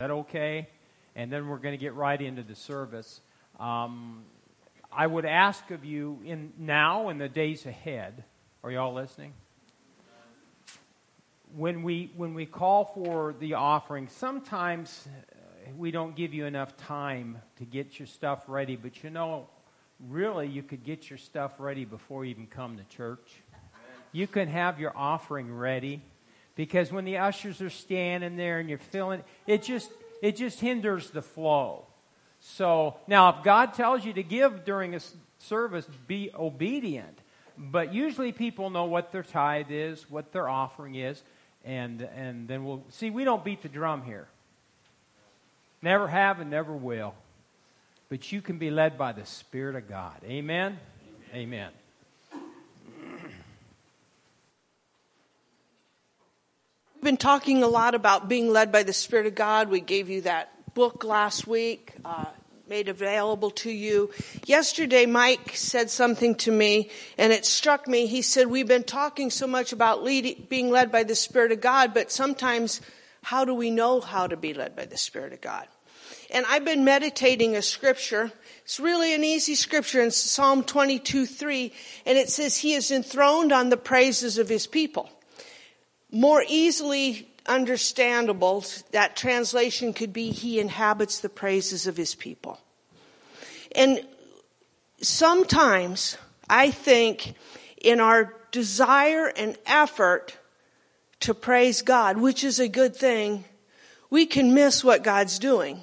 that okay? And then we're going to get right into the service. Um, I would ask of you in now and the days ahead. Are you all listening? When we when we call for the offering, sometimes uh, we don't give you enough time to get your stuff ready. But you know, really, you could get your stuff ready before you even come to church. You can have your offering ready because when the ushers are standing there and you're feeling it just it just hinders the flow. So now if God tells you to give during a service, be obedient. But usually people know what their tithe is, what their offering is, and and then we'll see we don't beat the drum here. Never have and never will. But you can be led by the Spirit of God. Amen. Amen. Amen. We've been talking a lot about being led by the Spirit of God. We gave you that book last week, uh, made available to you. Yesterday, Mike said something to me, and it struck me. He said, We've been talking so much about leading, being led by the Spirit of God, but sometimes, how do we know how to be led by the Spirit of God? And I've been meditating a scripture. It's really an easy scripture in Psalm 22 3, and it says, He is enthroned on the praises of His people more easily understandable, that translation could be He inhabits the praises of His people. And sometimes I think in our desire and effort to praise God, which is a good thing, we can miss what God's doing.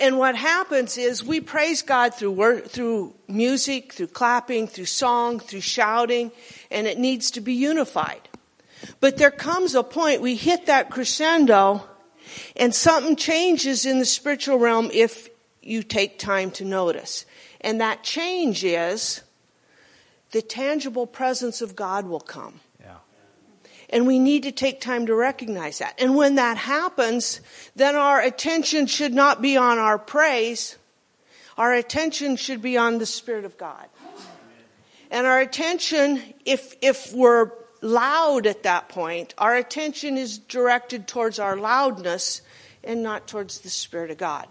And what happens is we praise God through work, through music, through clapping, through song, through shouting, and it needs to be unified. But there comes a point we hit that crescendo and something changes in the spiritual realm if you take time to notice. And that change is the tangible presence of God will come. Yeah. And we need to take time to recognize that. And when that happens, then our attention should not be on our praise. Our attention should be on the Spirit of God. And our attention, if, if we're loud at that point, our attention is directed towards our loudness and not towards the Spirit of God.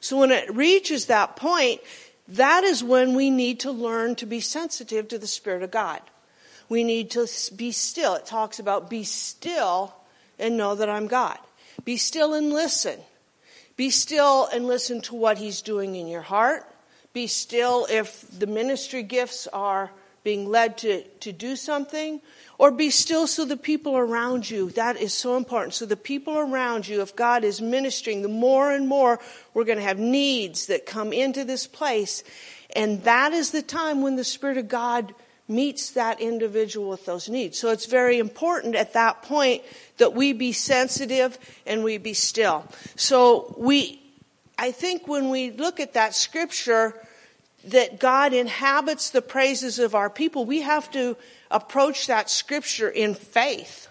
So when it reaches that point, that is when we need to learn to be sensitive to the Spirit of God. We need to be still. It talks about be still and know that I'm God. Be still and listen. Be still and listen to what He's doing in your heart. Be still if the ministry gifts are being led to, to do something or be still so the people around you, that is so important. So the people around you, if God is ministering, the more and more we're going to have needs that come into this place. And that is the time when the Spirit of God meets that individual with those needs. So it's very important at that point that we be sensitive and we be still. So we, I think when we look at that scripture, that God inhabits the praises of our people, we have to approach that scripture in faith.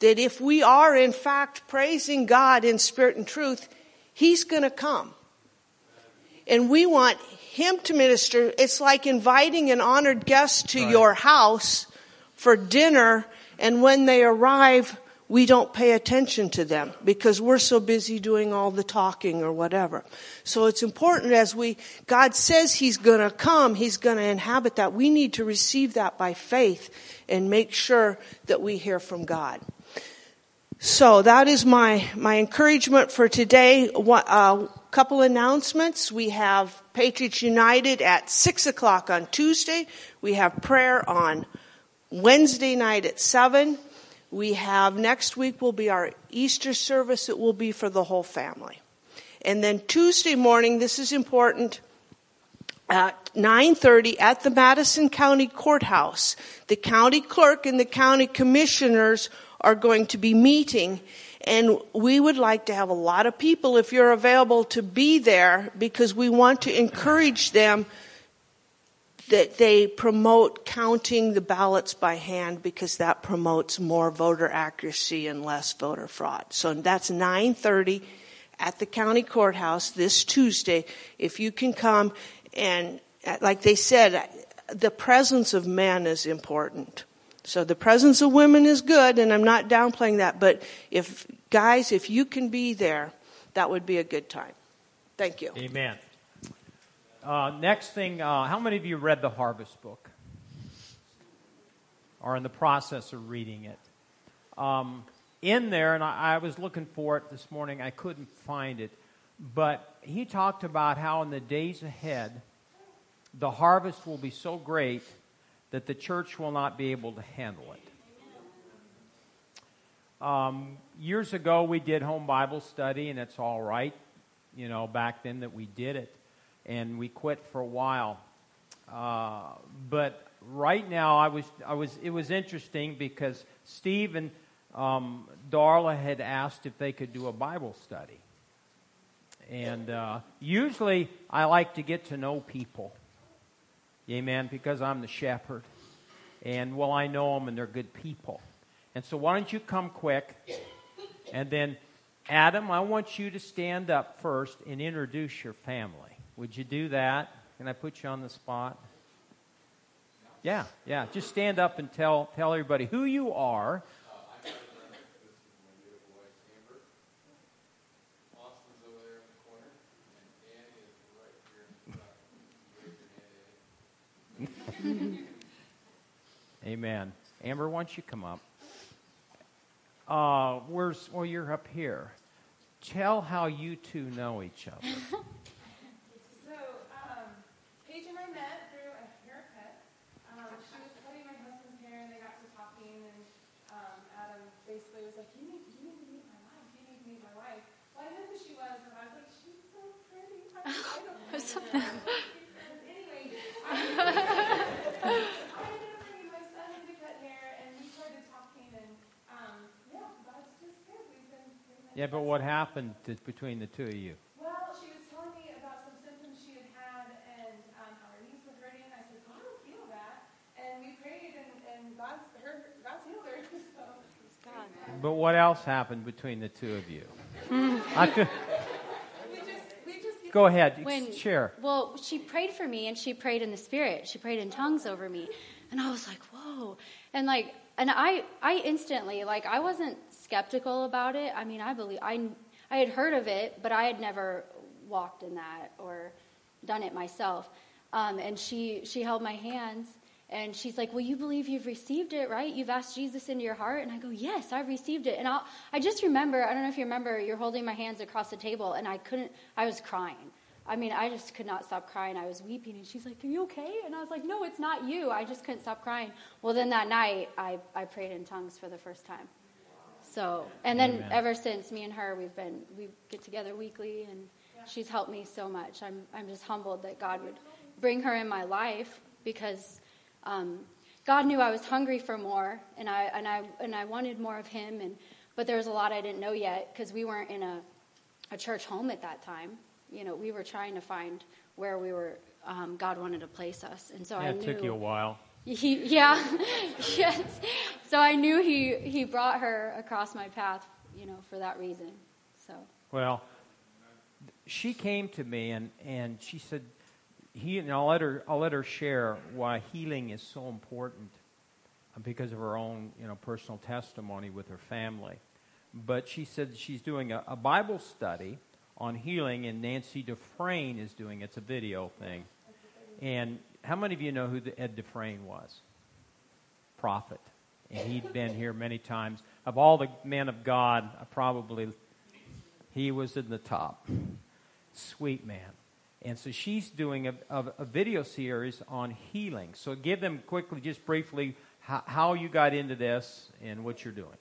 That if we are in fact praising God in spirit and truth, He's gonna come. And we want Him to minister. It's like inviting an honored guest to right. your house for dinner, and when they arrive, we don't pay attention to them because we're so busy doing all the talking or whatever. So it's important as we, God says He's gonna come, He's gonna inhabit that. We need to receive that by faith and make sure that we hear from God. So that is my, my encouragement for today. A uh, couple announcements. We have Patriots United at six o'clock on Tuesday. We have prayer on Wednesday night at seven. We have next week will be our Easter service. It will be for the whole family. And then Tuesday morning, this is important, at 9:30 at the Madison County Courthouse. The county clerk and the county commissioners are going to be meeting and we would like to have a lot of people if you're available to be there because we want to encourage them that they promote counting the ballots by hand because that promotes more voter accuracy and less voter fraud. So that's 9:30 at the county courthouse this Tuesday. If you can come and uh, like they said, uh, the presence of men is important. So the presence of women is good and I'm not downplaying that, but if guys, if you can be there, that would be a good time. Thank you. Amen. Uh, next thing, uh, how many of you read the Harvest Book? Are in the process of reading it? Um, in there, and I, I was looking for it this morning, I couldn't find it, but he talked about how in the days ahead, the harvest will be so great that the church will not be able to handle it. Um, years ago, we did home Bible study, and it's all right, you know, back then that we did it, and we quit for a while. Uh, but right now, I was, I was, it was interesting because Steve and um, Darla had asked if they could do a Bible study, and uh, usually I like to get to know people, amen, because I'm the shepherd, and well, I know them, and they're good people. And so, why don't you come quick? And then, Adam, I want you to stand up first and introduce your family. Would you do that? Can I put you on the spot? Yeah, yeah. Just stand up and tell tell everybody who you are. Amen. Amber, why don't you come up? Uh, where's, well, you're up here. Tell how you two know each other. so, um, Paige and I met through a haircut. Um, she was cutting my husband's hair, and they got to talking, and um, Adam basically was like, you need, you need to meet my wife. You need to meet my wife. Well, I knew who she was, and I was like, she's so pretty. I, I don't know. anyway, I, Yeah, but what happened to, between the two of you? Well, she was telling me about some symptoms she had had and um, how her knees were hurting. I said, God will heal that. And we prayed, and, and God's, her, God's healed her. So. God. But what else happened between the two of you? I could, we just, we just, Go ahead, when, share. Well, she prayed for me, and she prayed in the spirit. She prayed in tongues over me, and I was like, "Whoa!" And like, and I, I instantly, like, I wasn't skeptical about it. I mean, I believe I I had heard of it, but I had never walked in that or done it myself. Um, and she she held my hands and she's like, "Well, you believe you've received it, right? You've asked Jesus into your heart." And I go, "Yes, I've received it." And I I just remember, I don't know if you remember, you're holding my hands across the table, and I couldn't. I was crying. I mean, I just could not stop crying. I was weeping, and she's like, "Are you okay?" And I was like, "No, it's not you. I just couldn't stop crying." Well, then that night, I I prayed in tongues for the first time. So, and then Amen. ever since, me and her, we've been we get together weekly, and she's helped me so much. I'm I'm just humbled that God would bring her in my life because um, God knew I was hungry for more, and I and I and I wanted more of Him, and but there was a lot I didn't know yet because we weren't in a a church home at that time. You know, we were trying to find where we were. Um, God wanted to place us, and so yeah, I knew. It took you a while. He, yeah, yes. So I knew he, he brought her across my path, you know, for that reason. So. Well, she came to me and, and she said, he, and I'll let, her, I'll let her share why healing is so important uh, because of her own, you know, personal testimony with her family. But she said she's doing a, a Bible study on healing, and Nancy Dufresne is doing it's a video thing. And how many of you know who Ed Dufresne was? Prophet. And he'd been here many times. Of all the men of God, probably he was in the top. Sweet man. And so she's doing a, a, a video series on healing. So give them quickly, just briefly, how, how you got into this and what you're doing.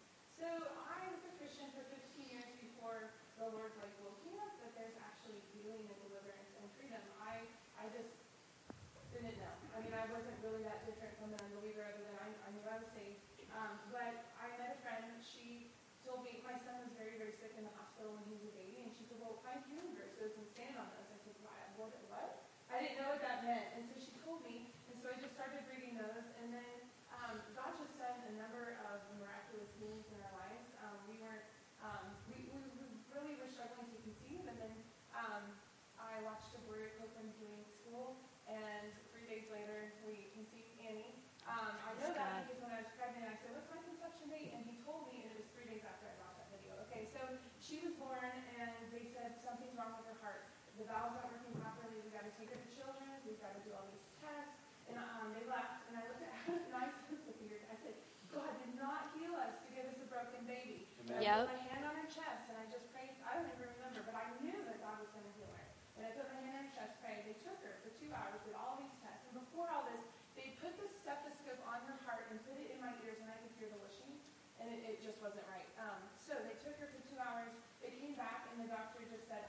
school, and three days later we conceived Annie. Um, I know that because when I was pregnant, I said, "What's my conception date?" And he told me, and it was three days after I watched that video. Okay, so she was born, and they said something's wrong with her heart. The valve's not working properly. We've got to take her to children. We've got to do all these tests. And um, they left, and I looked at Adam, and I said, "I said, God did not heal us to give us a broken baby." Yep. and it, it just wasn't right. Um, so they took her for two hours. They came back, and the doctor just said,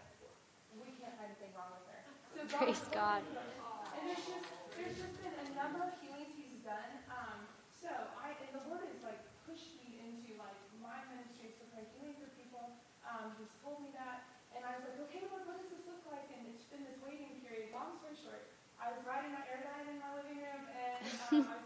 "We can't find anything wrong with her." So Praise God. And there's just there's just been a number of healings He's done. Um, so I and the Lord has like pushed me into like my ministry to pray healing for people. Um, he's told me that, and I was like, "Okay, Lord, what does this look like?" And it's been this waiting period. Long story short, I was riding my air in my living room, and um, I was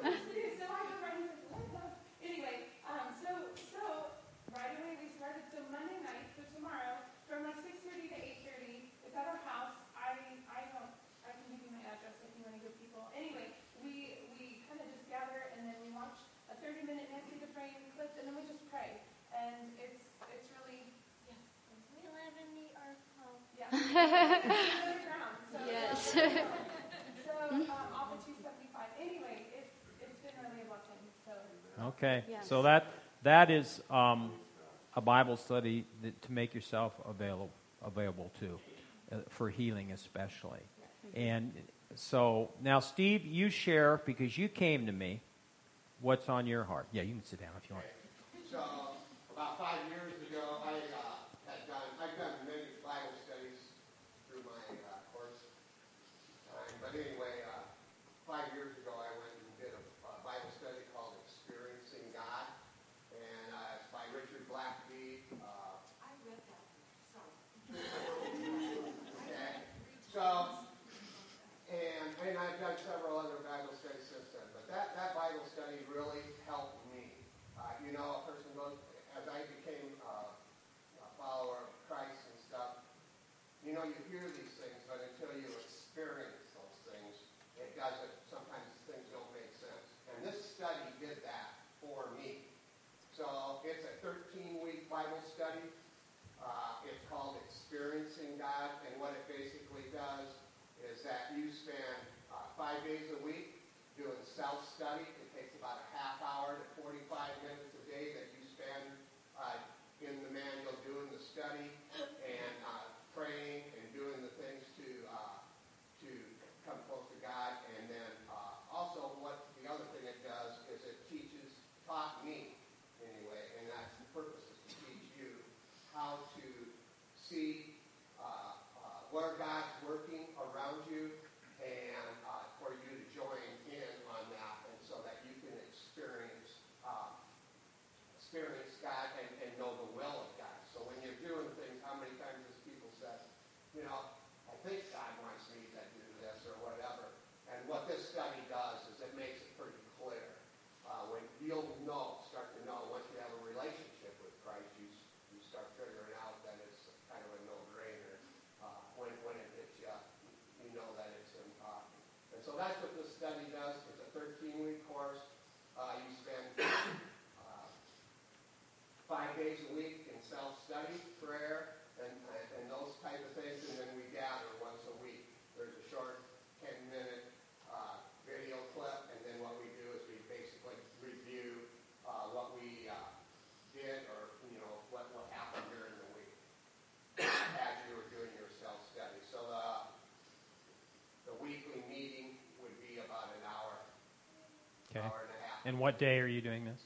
Okay. So that that is um, a Bible study that, to make yourself available available to uh, for healing especially. And so now Steve, you share because you came to me what's on your heart. Yeah, you can sit down if you want. Bible study. Uh, it's called Experiencing God, and what it basically does is that you spend uh, five days a week doing self-study see study, prayer, and, and those type of things, and then we gather once a week. There's a short 10-minute uh, video clip, and then what we do is we basically review uh, what we uh, did or, you know, what, what happened during the week as you were doing your self-study. So the, the weekly meeting would be about an hour, okay. hour and a half. And what day are you doing this?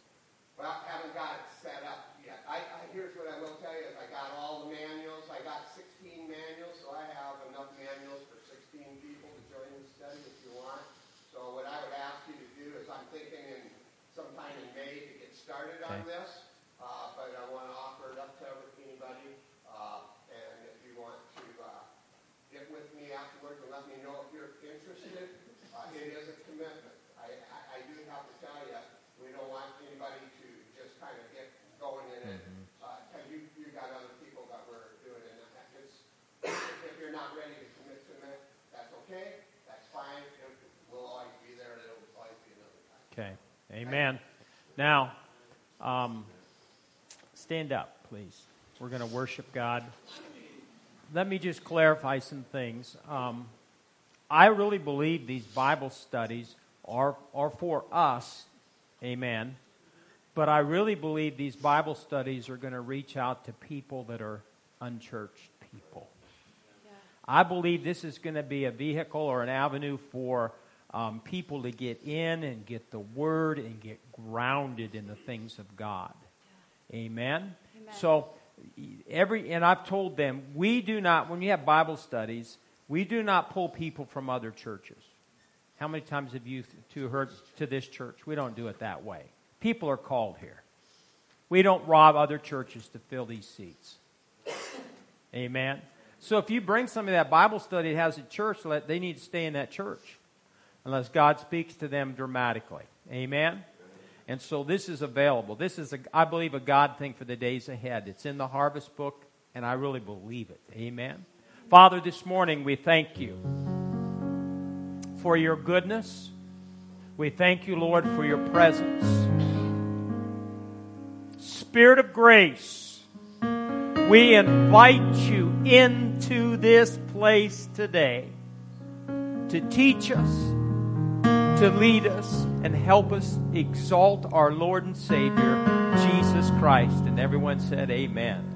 interested, it is a commitment. I, I, I do have to tell you, we don't want anybody to just kind of get going in it, mm-hmm. uh, because you, you got other people that were doing it. And it's, if you're not ready to commit to it, that's okay, that's fine. We'll always be there, and it'll always be another time. Okay, amen. Now, um, stand up, please. We're going to worship God. Let me just clarify some things. Um, I really believe these Bible studies are, are for us. Amen. But I really believe these Bible studies are going to reach out to people that are unchurched people. I believe this is going to be a vehicle or an avenue for um, people to get in and get the word and get grounded in the things of God. Amen. Amen. So every and I've told them we do not when you have Bible studies we do not pull people from other churches. How many times have you to heard to this church? We don't do it that way. People are called here. We don't rob other churches to fill these seats. Amen. So if you bring somebody that Bible study that has a church, they need to stay in that church unless God speaks to them dramatically. Amen? And so this is available. This is, a, I believe, a God thing for the days ahead. It's in the harvest book, and I really believe it. Amen? Father, this morning we thank you for your goodness. We thank you, Lord, for your presence. Spirit of grace, we invite you into this place today to teach us to lead us and help us exalt our Lord and Savior, Jesus Christ. And everyone said, Amen.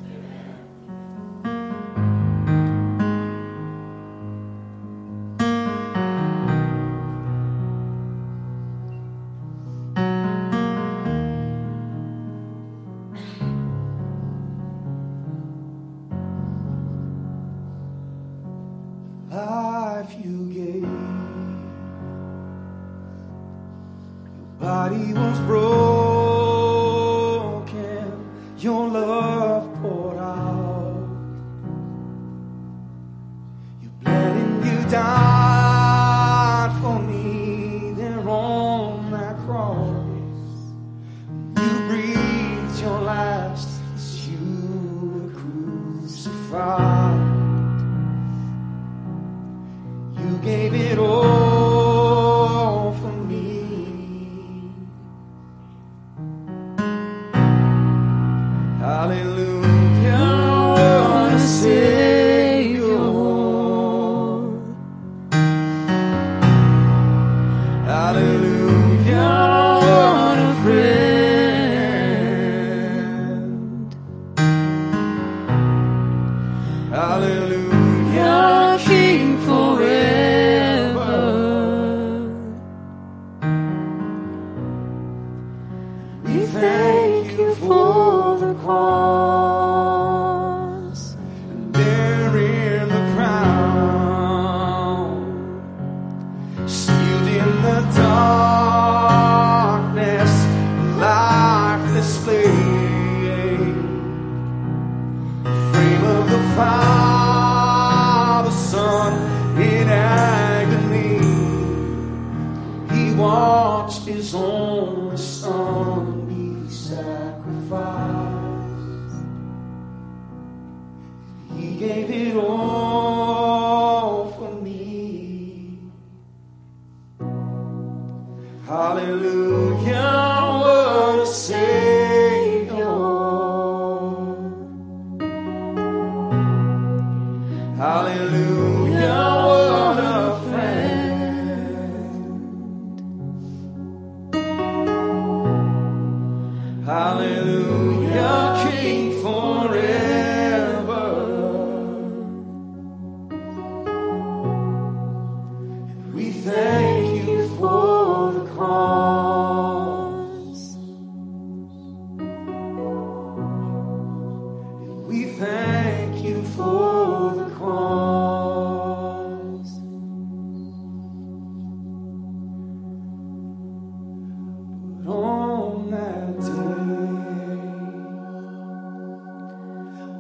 that day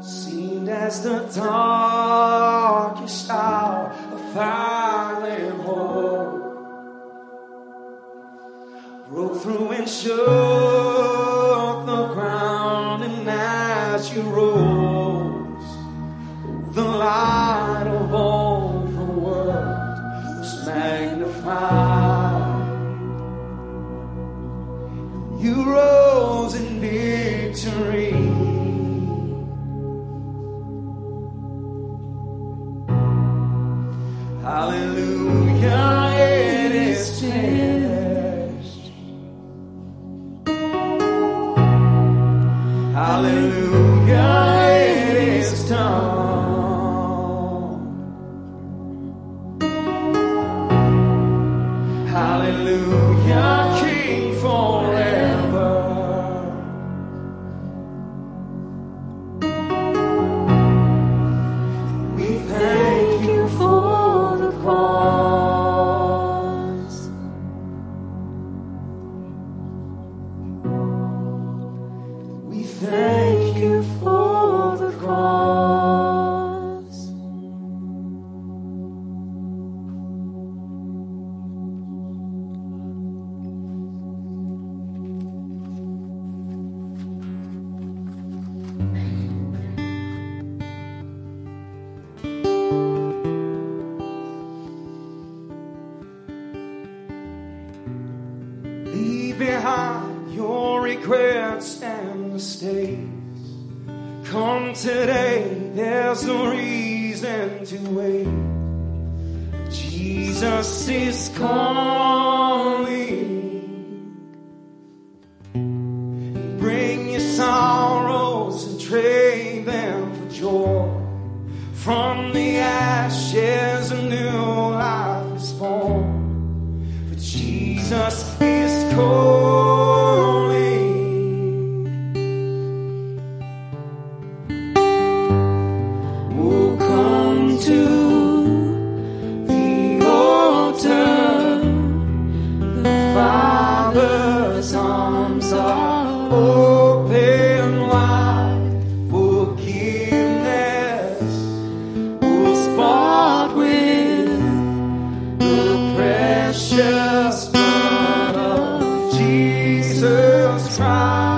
seemed as the darkest hour of valley hole broke through and showed. Jesus Christ.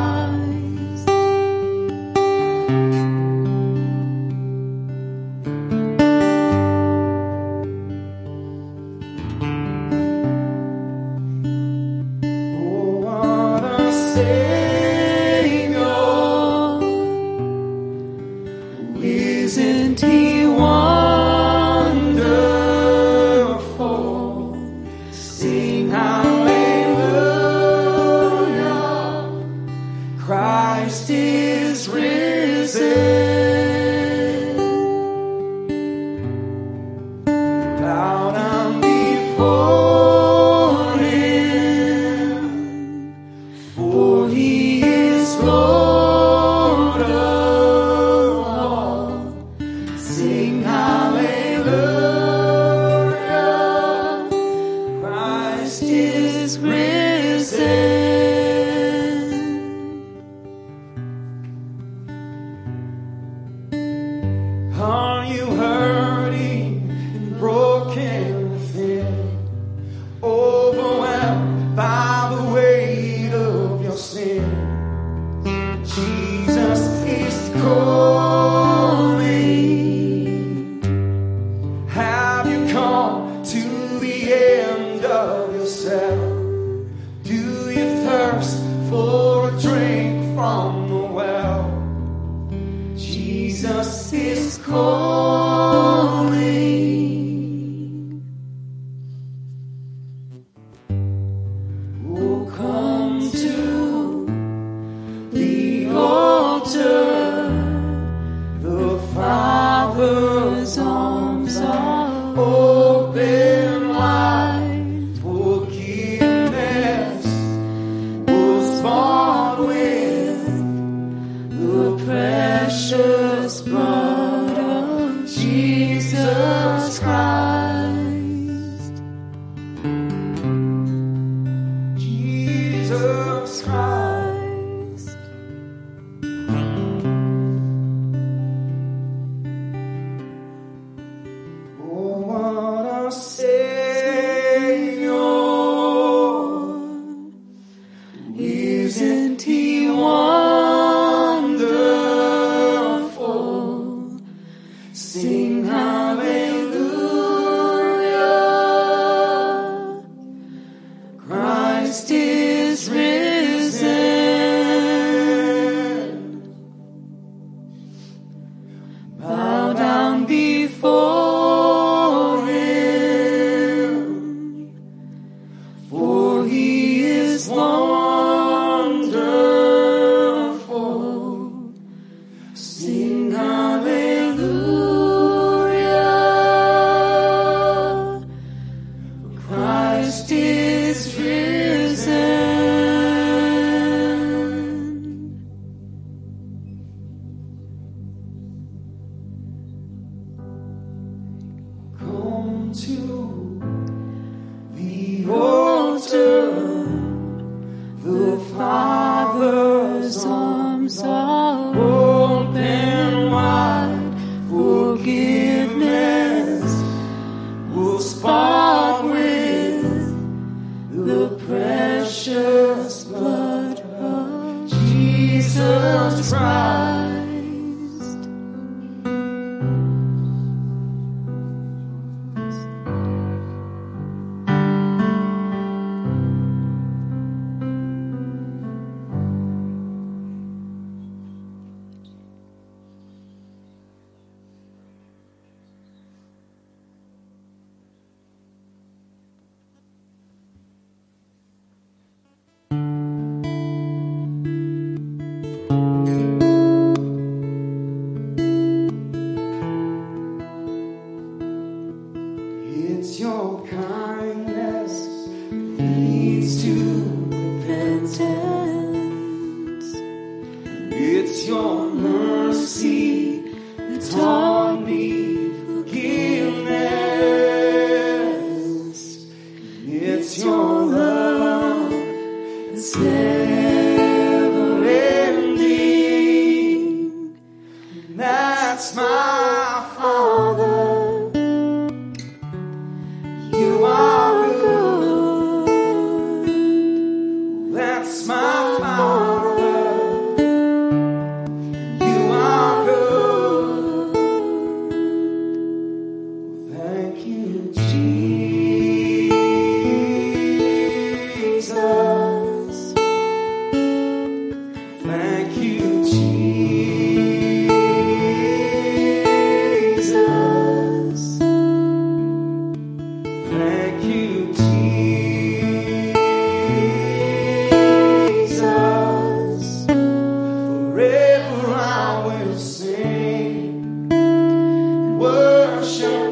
Worship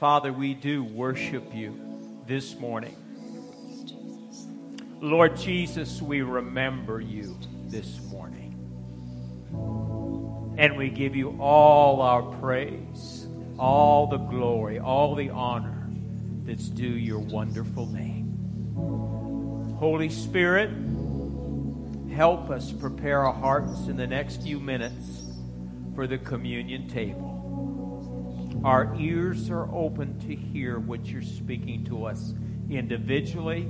Father, we do worship you this morning. Lord Jesus, we remember you this morning. And we give you all our praise, all the glory, all the honor that's due your wonderful name. Holy Spirit, help us prepare our hearts in the next few minutes for the communion table. Our ears are open to hear what you're speaking to us individually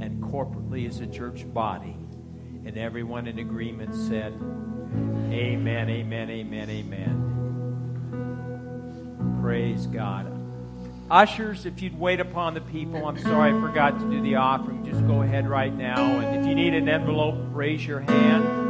and corporately as a church body. And everyone in agreement said, Amen, amen, amen, amen. Praise God. Ushers, if you'd wait upon the people, I'm sorry I forgot to do the offering. Just go ahead right now. And if you need an envelope, raise your hand.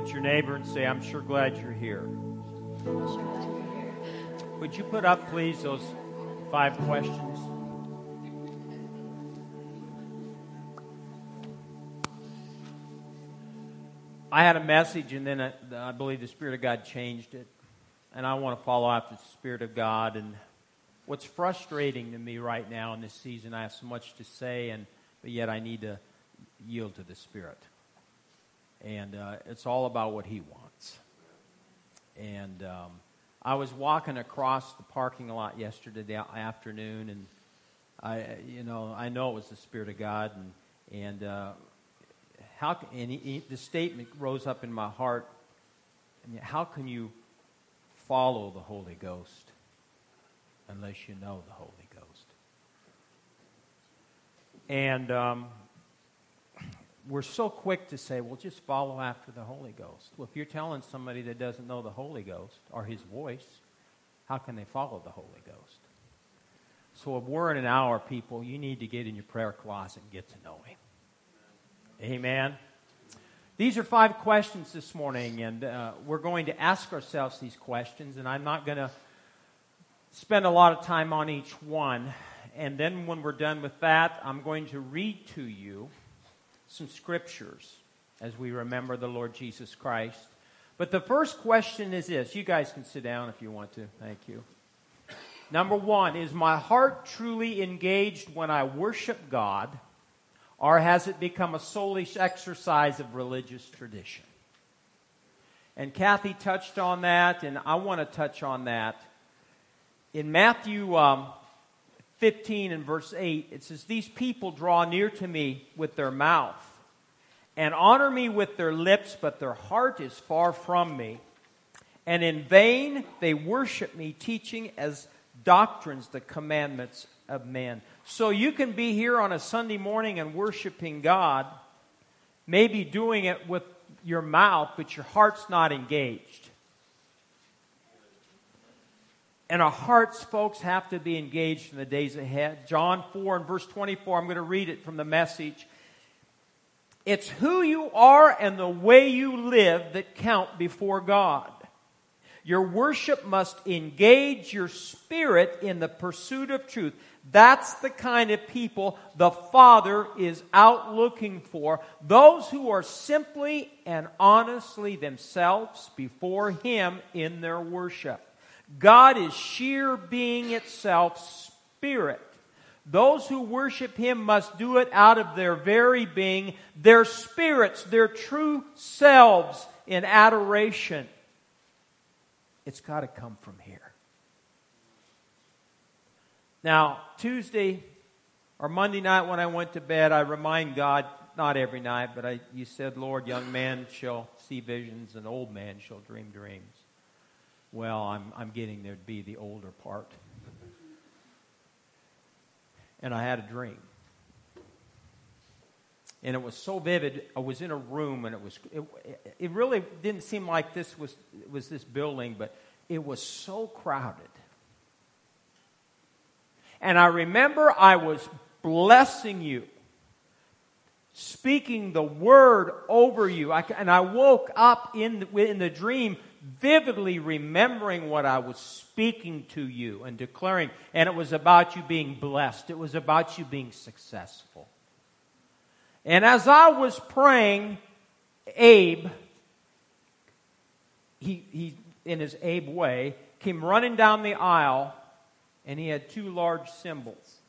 At your neighbor and say, I'm sure glad you're here. Would you put up, please, those five questions? I had a message, and then I, I believe the Spirit of God changed it. And I want to follow after the Spirit of God. And what's frustrating to me right now in this season, I have so much to say, and but yet I need to yield to the Spirit. And uh, it's all about what He wants. And um, I was walking across the parking lot yesterday afternoon, and I, you know, I know it was the Spirit of God, and and uh, how and he, he, the statement rose up in my heart. How can you follow the Holy Ghost unless you know the Holy Ghost? And um, we're so quick to say, well, just follow after the Holy Ghost. Well, if you're telling somebody that doesn't know the Holy Ghost or his voice, how can they follow the Holy Ghost? So if we're in an hour, people, you need to get in your prayer closet and get to know him. Amen. These are five questions this morning, and uh, we're going to ask ourselves these questions, and I'm not going to spend a lot of time on each one. And then when we're done with that, I'm going to read to you some scriptures as we remember the Lord Jesus Christ. But the first question is this. You guys can sit down if you want to. Thank you. Number one, is my heart truly engaged when I worship God? Or has it become a soulish exercise of religious tradition? And Kathy touched on that, and I want to touch on that. In Matthew um, 15 and verse 8, it says, These people draw near to me with their mouth and honor me with their lips, but their heart is far from me. And in vain they worship me, teaching as doctrines the commandments of men. So you can be here on a Sunday morning and worshiping God, maybe doing it with your mouth, but your heart's not engaged. And our hearts, folks, have to be engaged in the days ahead. John 4 and verse 24, I'm going to read it from the message. It's who you are and the way you live that count before God. Your worship must engage your spirit in the pursuit of truth. That's the kind of people the Father is out looking for. Those who are simply and honestly themselves before Him in their worship. God is sheer being itself, spirit. Those who worship Him must do it out of their very being, their spirits, their true selves in adoration. It's got to come from here. Now, Tuesday or Monday night when I went to bed, I remind God, not every night, but I, you said, Lord, young man shall see visions and old man shall dream dreams. Well, I'm, I'm getting there to be the older part. And I had a dream. And it was so vivid. I was in a room, and it was it, it really didn't seem like this was was this building, but it was so crowded and I remember I was blessing you, speaking the word over you. I, and I woke up in the, in the dream vividly remembering what I was speaking to you and declaring. And it was about you being blessed, it was about you being successful. And as I was praying, Abe, he, he in his Abe way, came running down the aisle and he had two large cymbals.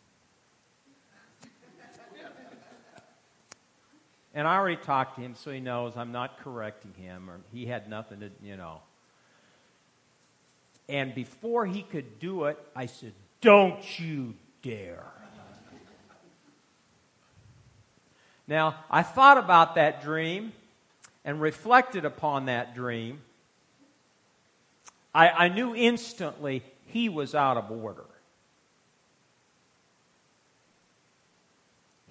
And I already talked to him, so he knows I'm not correcting him, or he had nothing to, you know. And before he could do it, I said, Don't you dare. Now, I thought about that dream and reflected upon that dream. I, I knew instantly he was out of order.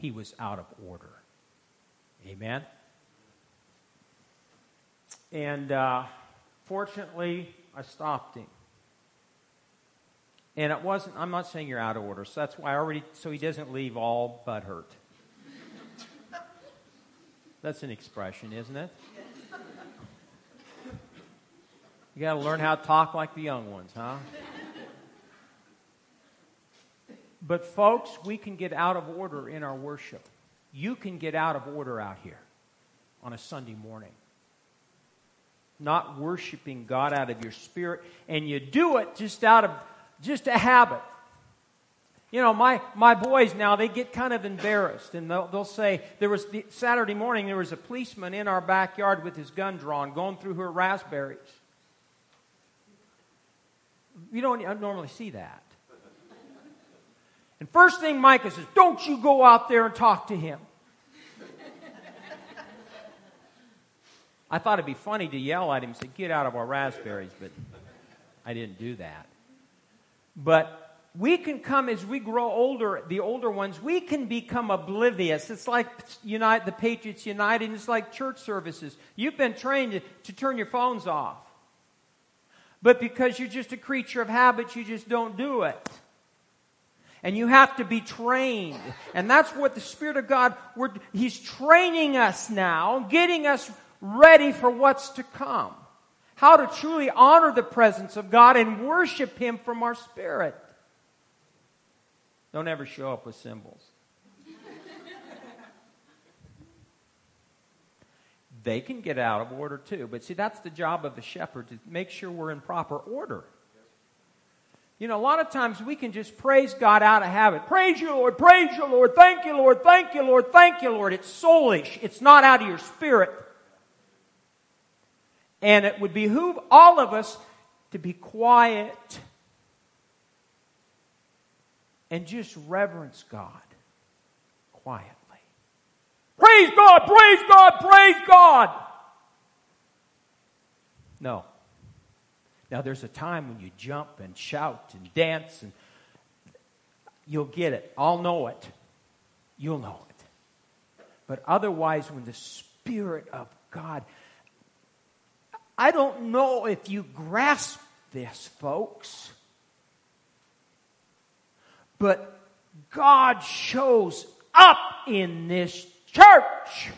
he was out of order. Amen? And uh, fortunately, I stopped him. And it wasn't, I'm not saying you're out of order, so that's why I already, so he doesn't leave all but hurt. That's an expression, isn't it? You got to learn how to talk like the young ones, huh? but, folks, we can get out of order in our worship. You can get out of order out here on a Sunday morning. Not worshiping God out of your spirit, and you do it just out of just a habit. You know, my, my boys now, they get kind of embarrassed and they'll, they'll say, there was the, Saturday morning, there was a policeman in our backyard with his gun drawn going through her raspberries. You don't normally see that. And first thing Micah says, don't you go out there and talk to him. I thought it'd be funny to yell at him and say, get out of our raspberries, but I didn't do that. But we can come as we grow older, the older ones, we can become oblivious. It's like unite, the Patriots United, it's like church services. You've been trained to, to turn your phones off. But because you're just a creature of habit, you just don't do it. And you have to be trained. And that's what the Spirit of God, He's training us now, getting us ready for what's to come. How to truly honor the presence of God and worship Him from our spirit. Don't ever show up with cymbals. they can get out of order too. But see, that's the job of the shepherd to make sure we're in proper order. You know, a lot of times we can just praise God out of habit. Praise you, Lord. Praise you, Lord. Thank you, Lord. Thank you, Lord. Thank you, Lord. It's soulish. It's not out of your spirit. And it would behoove all of us to be quiet and just reverence God quietly. Praise God, praise God, praise God. No. Now, there's a time when you jump and shout and dance, and you'll get it. I'll know it. You'll know it. But otherwise, when the Spirit of God, I don't know if you grasp this, folks. But God shows up in this church.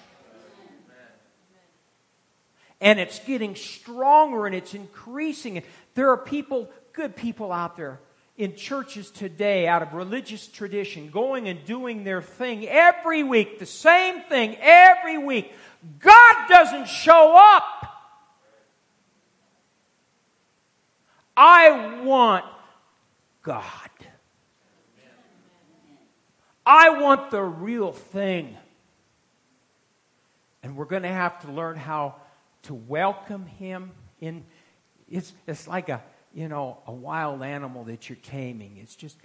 And it's getting stronger and it's increasing. There are people, good people out there in churches today out of religious tradition going and doing their thing every week, the same thing every week. God doesn't show up. I want God. I want the real thing. And we're going to have to learn how to welcome him in. It's, it's like a, you know, a wild animal that you're taming. It's just,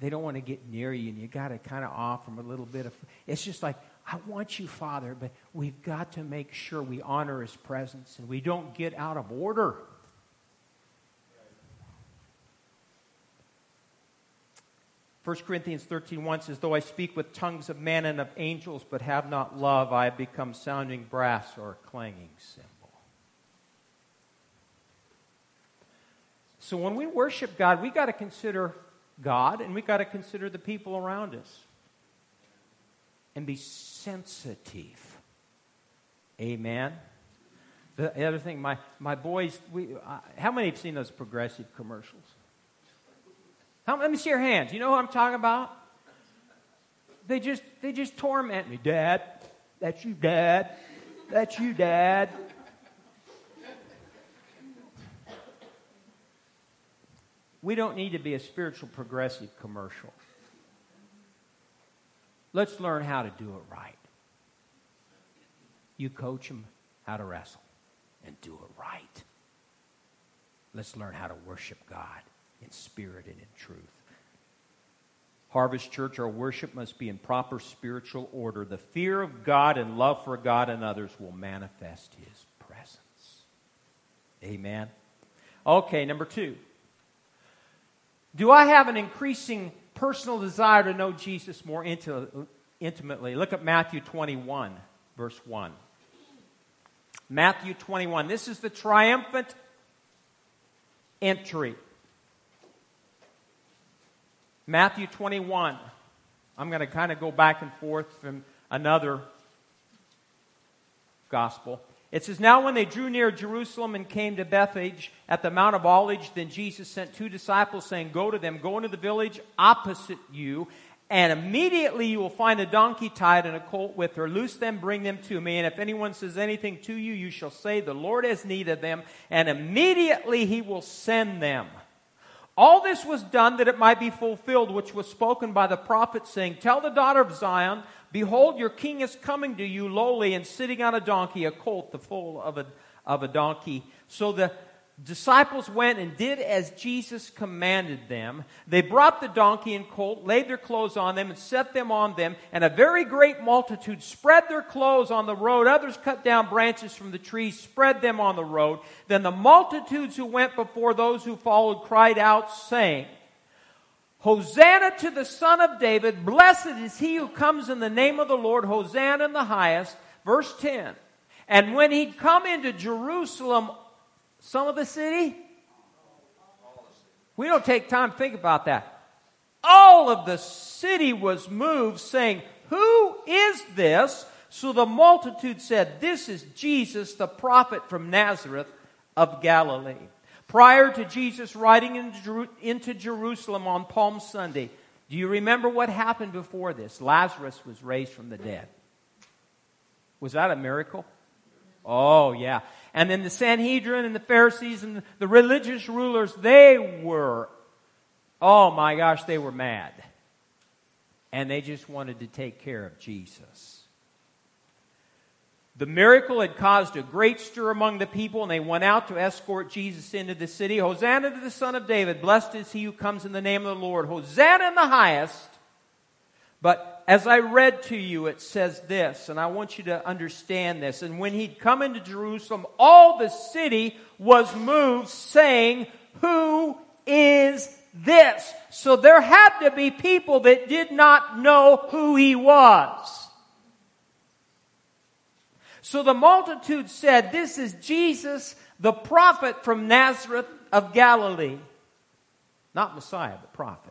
they don't want to get near you, and you got to kind of offer them a little bit of. It's just like, I want you, Father, but we've got to make sure we honor his presence and we don't get out of order. 1 Corinthians 13 1 says, Though I speak with tongues of men and of angels, but have not love, I have become sounding brass or a clanging cymbal. So when we worship God, we got to consider God and we got to consider the people around us and be sensitive. Amen. The other thing, my, my boys, we, uh, how many have seen those progressive commercials? How, let me see your hands. You know what I'm talking about? They just they just torment me. Dad, that's you, Dad. That's you, Dad. We don't need to be a spiritual progressive commercial. Let's learn how to do it right. You coach them how to wrestle and do it right. Let's learn how to worship God in spirit and in truth. Harvest Church, our worship must be in proper spiritual order. The fear of God and love for God and others will manifest His presence. Amen. Okay, number two. Do I have an increasing personal desire to know Jesus more intimately? Look at Matthew 21, verse 1. Matthew 21. This is the triumphant entry Matthew 21. I'm going to kind of go back and forth from another gospel. It says, Now when they drew near Jerusalem and came to Bethphage at the Mount of Olives, then Jesus sent two disciples, saying, Go to them, go into the village opposite you, and immediately you will find a donkey tied and a colt with her. Loose them, bring them to me. And if anyone says anything to you, you shall say, The Lord has need of them, and immediately he will send them. All this was done that it might be fulfilled, which was spoken by the prophet, saying, Tell the daughter of Zion, Behold, your king is coming to you lowly and sitting on a donkey, a colt, the foal of a, of a donkey. So the disciples went and did as Jesus commanded them. They brought the donkey and colt, laid their clothes on them, and set them on them. And a very great multitude spread their clothes on the road. Others cut down branches from the trees, spread them on the road. Then the multitudes who went before those who followed cried out, saying, Hosanna to the Son of David. Blessed is he who comes in the name of the Lord. Hosanna in the highest. Verse 10. And when he'd come into Jerusalem, some of the city, we don't take time to think about that. All of the city was moved, saying, Who is this? So the multitude said, This is Jesus, the prophet from Nazareth of Galilee prior to Jesus riding into Jerusalem on Palm Sunday. Do you remember what happened before this? Lazarus was raised from the dead. Was that a miracle? Oh, yeah. And then the Sanhedrin and the Pharisees and the religious rulers, they were, oh my gosh, they were mad. And they just wanted to take care of Jesus. The miracle had caused a great stir among the people, and they went out to escort Jesus into the city. Hosanna to the Son of David. Blessed is he who comes in the name of the Lord. Hosanna in the highest. But as I read to you, it says this, and I want you to understand this. And when he'd come into Jerusalem, all the city was moved, saying, Who is this? So there had to be people that did not know who he was. So the multitude said, This is Jesus, the prophet from Nazareth of Galilee. Not Messiah, the prophet.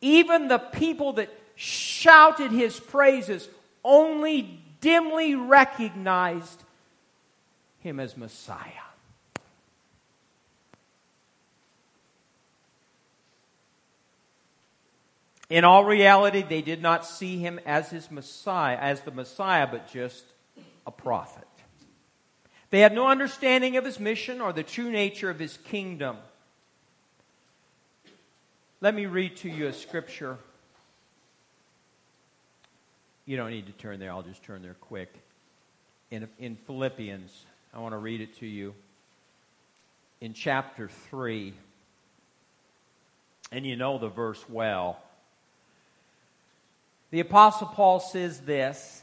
Even the people that shouted his praises only dimly recognized him as Messiah. In all reality, they did not see him as his Messiah, as the Messiah, but just a prophet. They had no understanding of his mission or the true nature of his kingdom. Let me read to you a scripture. You don't need to turn there, I'll just turn there quick. In, in Philippians, I want to read it to you. In chapter 3, and you know the verse well. The Apostle Paul says this.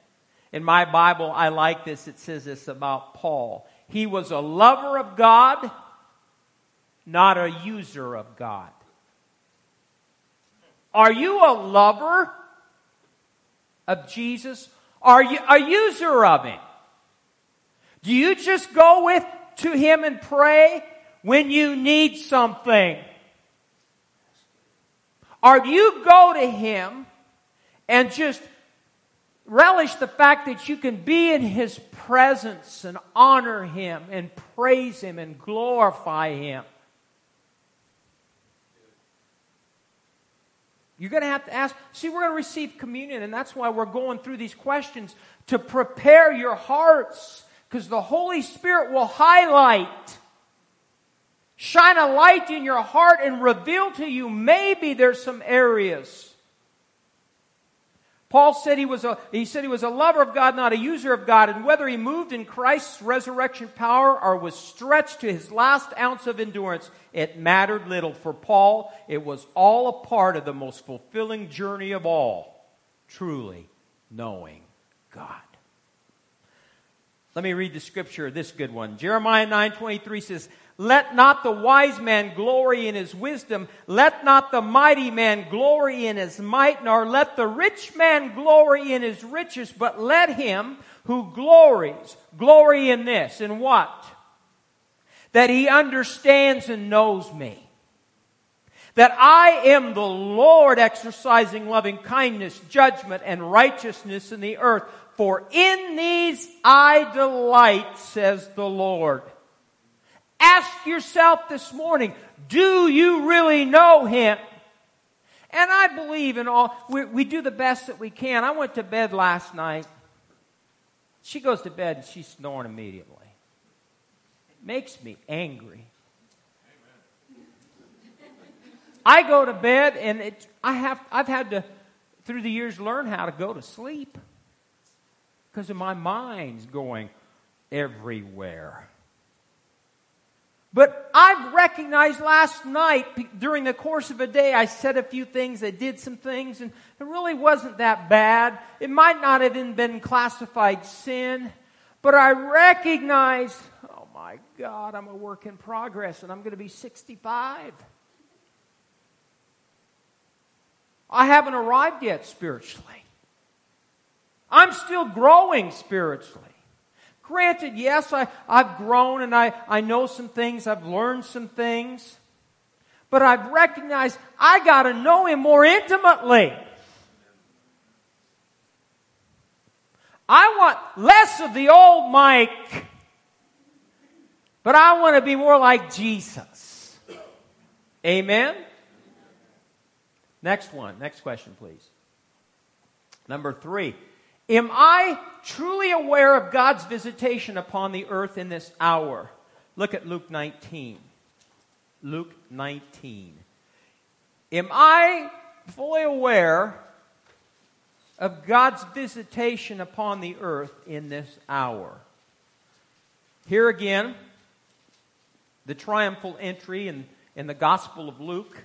In my Bible, I like this. It says this about Paul. He was a lover of God, not a user of God. Are you a lover of Jesus? Are you a user of Him? Do you just go with to Him and pray when you need something? Or do you go to Him and just relish the fact that you can be in His presence and honor Him and praise Him and glorify Him. You're going to have to ask. See, we're going to receive communion, and that's why we're going through these questions to prepare your hearts, because the Holy Spirit will highlight, shine a light in your heart, and reveal to you maybe there's some areas Paul said he was a, he said he was a lover of God, not a user of God, and whether he moved in Christ's resurrection power or was stretched to his last ounce of endurance, it mattered little. For Paul, it was all a part of the most fulfilling journey of all, truly knowing God. Let me read the scripture, this good one. Jeremiah 9:23 says, "Let not the wise man glory in his wisdom, let not the mighty man glory in his might, nor let the rich man glory in his riches, but let him who glories glory in this, in what? That he understands and knows me." that I am the Lord exercising loving kindness, judgment, and righteousness in the earth. For in these I delight, says the Lord. Ask yourself this morning, do you really know Him? And I believe in all, we, we do the best that we can. I went to bed last night. She goes to bed and she's snoring immediately. It makes me angry. I go to bed and it, I have, I've had to, through the years, learn how to go to sleep because my mind's going everywhere. But I've recognized last night, during the course of a day, I said a few things, I did some things, and it really wasn't that bad. It might not have even been classified sin, but I recognized, oh my God, I'm a work in progress, and I'm going to be 65. I haven't arrived yet spiritually. I'm still growing spiritually. Granted, yes, I, I've grown and I, I know some things, I've learned some things, but I've recognized I got to know Him more intimately. I want less of the old Mike, but I want to be more like Jesus. Amen? Next one. Next question, please. Number three. Am I truly aware of God's visitation upon the earth in this hour? Look at Luke 19. Luke 19. Am I fully aware of God's visitation upon the earth in this hour? Here again, the triumphal entry in, in the Gospel of Luke.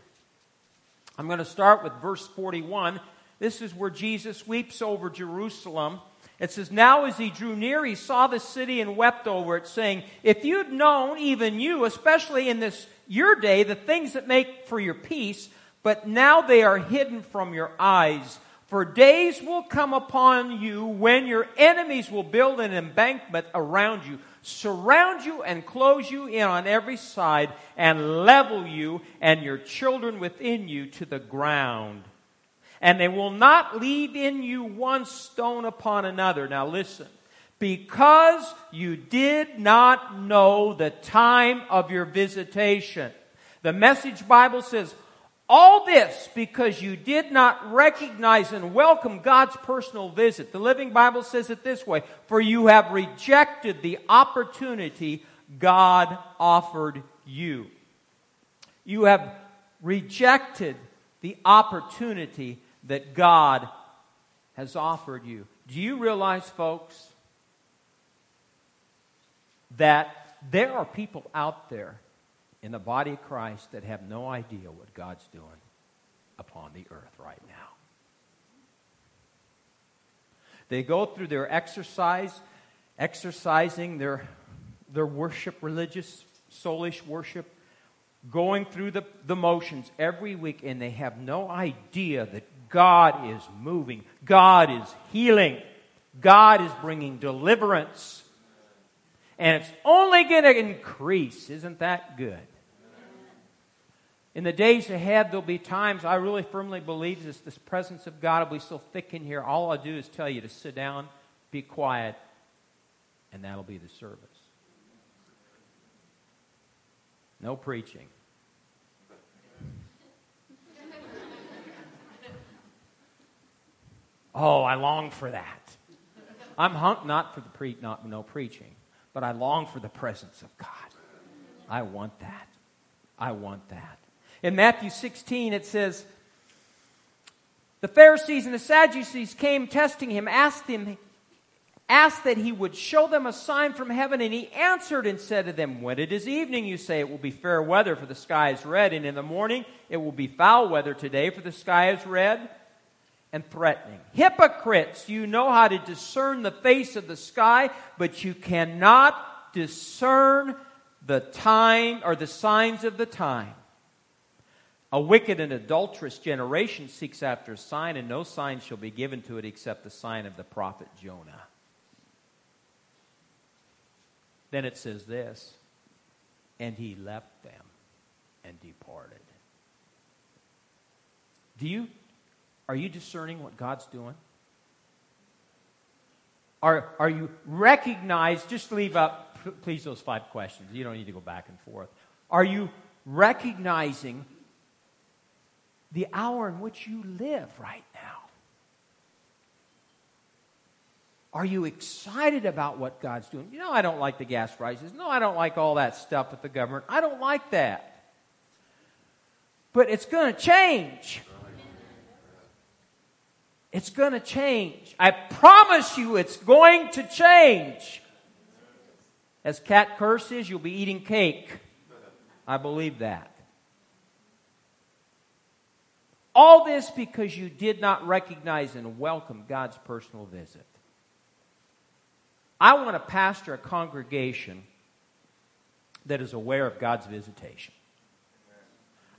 I'm going to start with verse 41. This is where Jesus weeps over Jerusalem. It says, Now as he drew near, he saw the city and wept over it, saying, If you'd known, even you, especially in this your day, the things that make for your peace, but now they are hidden from your eyes. For days will come upon you when your enemies will build an embankment around you surround you and close you in on every side and level you and your children within you to the ground. And they will not leave in you one stone upon another. Now listen. Because you did not know the time of your visitation. The message Bible says, all this because you did not recognize and welcome God's personal visit. The Living Bible says it this way For you have rejected the opportunity God offered you. You have rejected the opportunity that God has offered you. Do you realize, folks, that there are people out there in the body of Christ that have no idea what God's doing upon the earth right now. They go through their exercise, exercising their, their worship, religious, soulish worship, going through the, the motions every week, and they have no idea that God is moving, God is healing, God is bringing deliverance. And it's only going to increase. Isn't that good? In the days ahead, there'll be times I really firmly believe this, this presence of God will be so thick in here. All I'll do is tell you to sit down, be quiet, and that'll be the service. No preaching. Oh, I long for that. I'm hung, not for the pre, not no preaching, but I long for the presence of God. I want that. I want that. In Matthew 16, it says, The Pharisees and the Sadducees came testing him, asked him, asked that he would show them a sign from heaven, and he answered and said to them, When it is evening, you say it will be fair weather, for the sky is red, and in the morning it will be foul weather today, for the sky is red. And threatening. Hypocrites, you know how to discern the face of the sky, but you cannot discern the time or the signs of the time. A wicked and adulterous generation seeks after a sign, and no sign shall be given to it except the sign of the prophet Jonah. Then it says this, and he left them and departed. Do you are you discerning what God's doing? Are, are you recognize, just leave up, please, those five questions. You don't need to go back and forth. Are you recognizing the hour in which you live right now? Are you excited about what God's doing? You know, I don't like the gas prices. No, I don't like all that stuff with the government. I don't like that. But it's going to change. It's going to change. I promise you it's going to change. As Cat curses, you'll be eating cake. I believe that. All this because you did not recognize and welcome God's personal visit. I want to pastor a congregation that is aware of God's visitation.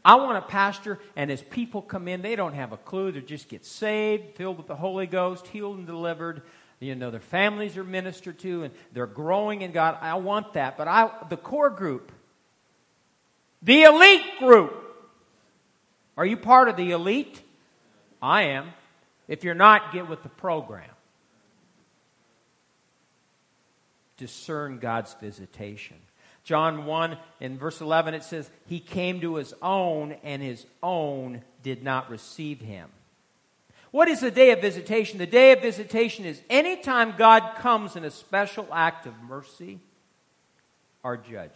I want a pastor, and as people come in, they don't have a clue. They just get saved, filled with the Holy Ghost, healed and delivered. You know, their families are ministered to, and they're growing in God. I want that. But I, the core group, the elite group, are you part of the elite? I am. If you're not, get with the program. Discern God's visitation. John 1 in verse 11 it says, He came to His own, and His own did not receive Him. What is the day of visitation? The day of visitation is anytime God comes in a special act of mercy or judgment.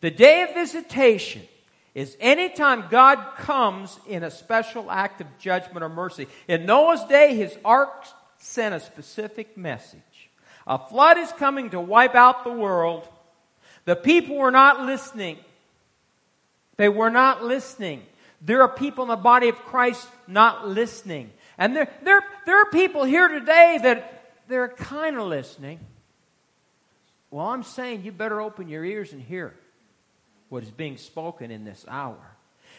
The day of visitation is anytime God comes in a special act of judgment or mercy. In Noah's day, his ark sent a specific message. A flood is coming to wipe out the world. The people were not listening. They were not listening. There are people in the body of Christ not listening. And there, there, there are people here today that they're kind of listening. Well, I'm saying you better open your ears and hear what is being spoken in this hour.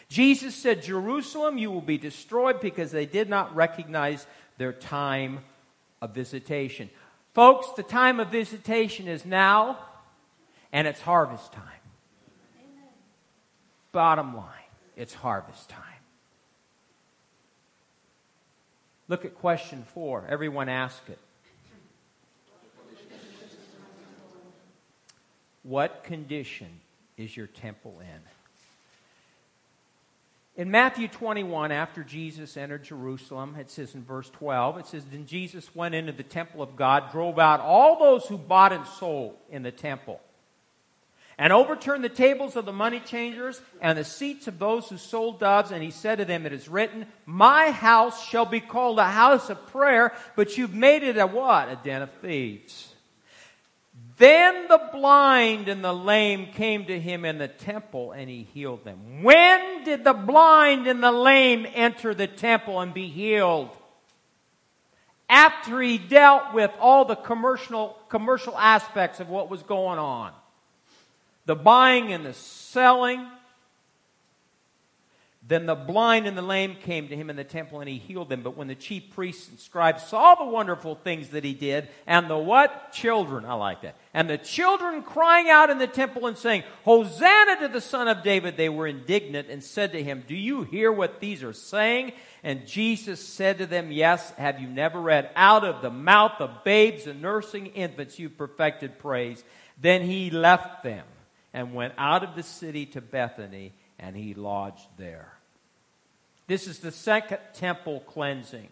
Jesus said, Jerusalem, you will be destroyed because they did not recognize their time of visitation. Folks, the time of visitation is now, and it's harvest time. Amen. Bottom line, it's harvest time. Look at question four. Everyone ask it. What condition is your temple in? In Matthew 21, after Jesus entered Jerusalem, it says in verse 12, it says, Then Jesus went into the temple of God, drove out all those who bought and sold in the temple, and overturned the tables of the money changers and the seats of those who sold doves. And he said to them, It is written, My house shall be called a house of prayer, but you've made it a what? A den of thieves. Then the blind and the lame came to him in the temple and he healed them. When did the blind and the lame enter the temple and be healed? After he dealt with all the commercial, commercial aspects of what was going on the buying and the selling, then the blind and the lame came to him in the temple and he healed them. But when the chief priests and scribes saw the wonderful things that he did, and the what? Children, I like that. And the children crying out in the temple and saying, Hosanna to the Son of David, they were indignant and said to him, Do you hear what these are saying? And Jesus said to them, Yes, have you never read, Out of the mouth of babes and nursing infants you perfected praise? Then he left them and went out of the city to Bethany, and he lodged there. This is the second temple cleansing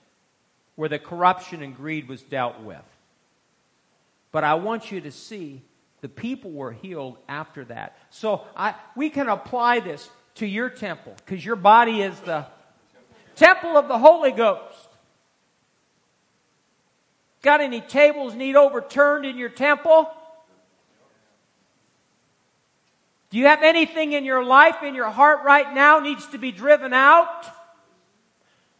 where the corruption and greed was dealt with. But I want you to see the people were healed after that. So I, we can apply this to your temple because your body is the temple of the Holy Ghost. Got any tables need overturned in your temple? Do you have anything in your life, in your heart right now, needs to be driven out?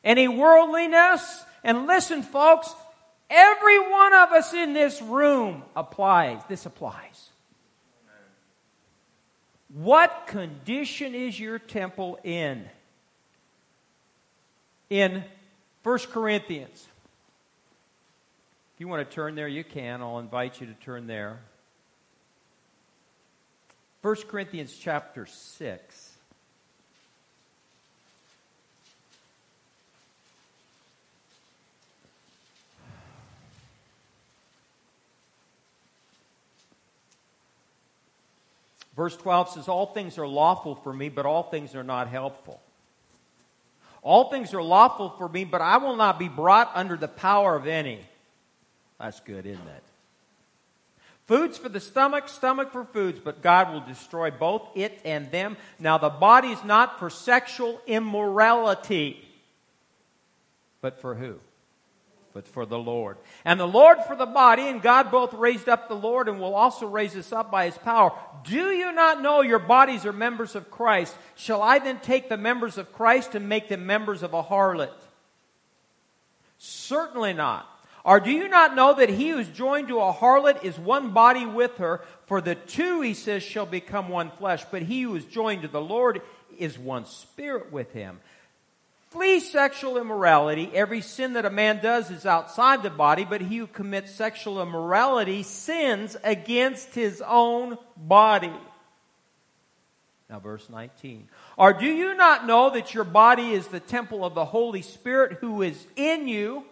Any worldliness. And listen, folks, every one of us in this room applies. This applies. What condition is your temple in? In 1 Corinthians. If you want to turn there, you can. I'll invite you to turn there. 1 Corinthians chapter 6. Verse 12 says, All things are lawful for me, but all things are not helpful. All things are lawful for me, but I will not be brought under the power of any. That's good, isn't it? Foods for the stomach, stomach for foods, but God will destroy both it and them. Now, the body is not for sexual immorality, but for who? But for the Lord. And the Lord for the body, and God both raised up the Lord and will also raise us up by his power. Do you not know your bodies are members of Christ? Shall I then take the members of Christ and make them members of a harlot? Certainly not. Or do you not know that he who is joined to a harlot is one body with her? For the two, he says, shall become one flesh. But he who is joined to the Lord is one spirit with him. Flee sexual immorality. Every sin that a man does is outside the body, but he who commits sexual immorality sins against his own body. Now, verse 19. Or do you not know that your body is the temple of the Holy Spirit who is in you,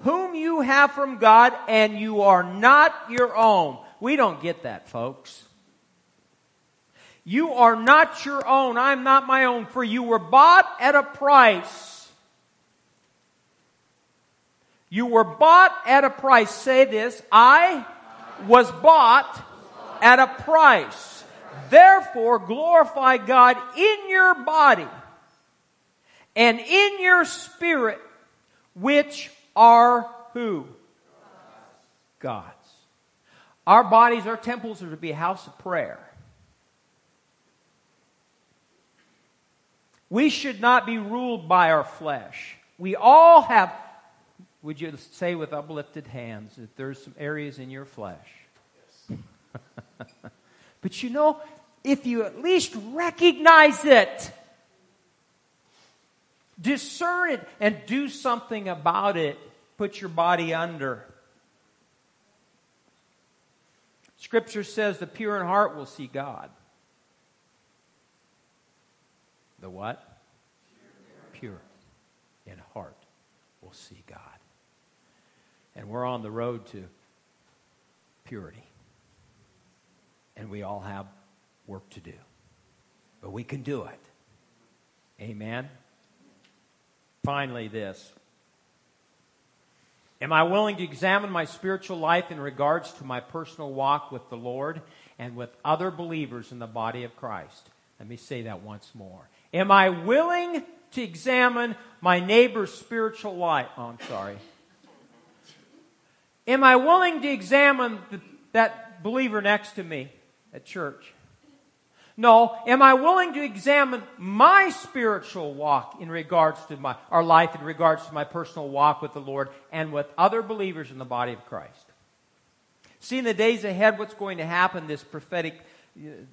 whom you have from God, and you are not your own? We don't get that, folks. You are not your own. I'm not my own, for you were bought at a price. You were bought at a price. Say this I was bought at a price. Therefore, glorify God in your body and in your spirit, which are who? God's. Our bodies, our temples are to be a house of prayer. We should not be ruled by our flesh. We all have, would you say with uplifted hands, that there's some areas in your flesh? Yes. but you know, if you at least recognize it, discern it, and do something about it, put your body under. Scripture says the pure in heart will see God. The what? Pure in heart will see God. And we're on the road to purity. And we all have work to do. But we can do it. Amen. Finally, this. Am I willing to examine my spiritual life in regards to my personal walk with the Lord and with other believers in the body of Christ? Let me say that once more. Am I willing to examine my neighbor's spiritual life? Oh, I'm sorry. Am I willing to examine the, that believer next to me at church? No. Am I willing to examine my spiritual walk in regards to my, our life in regards to my personal walk with the Lord and with other believers in the body of Christ? See in the days ahead what's going to happen, this prophetic,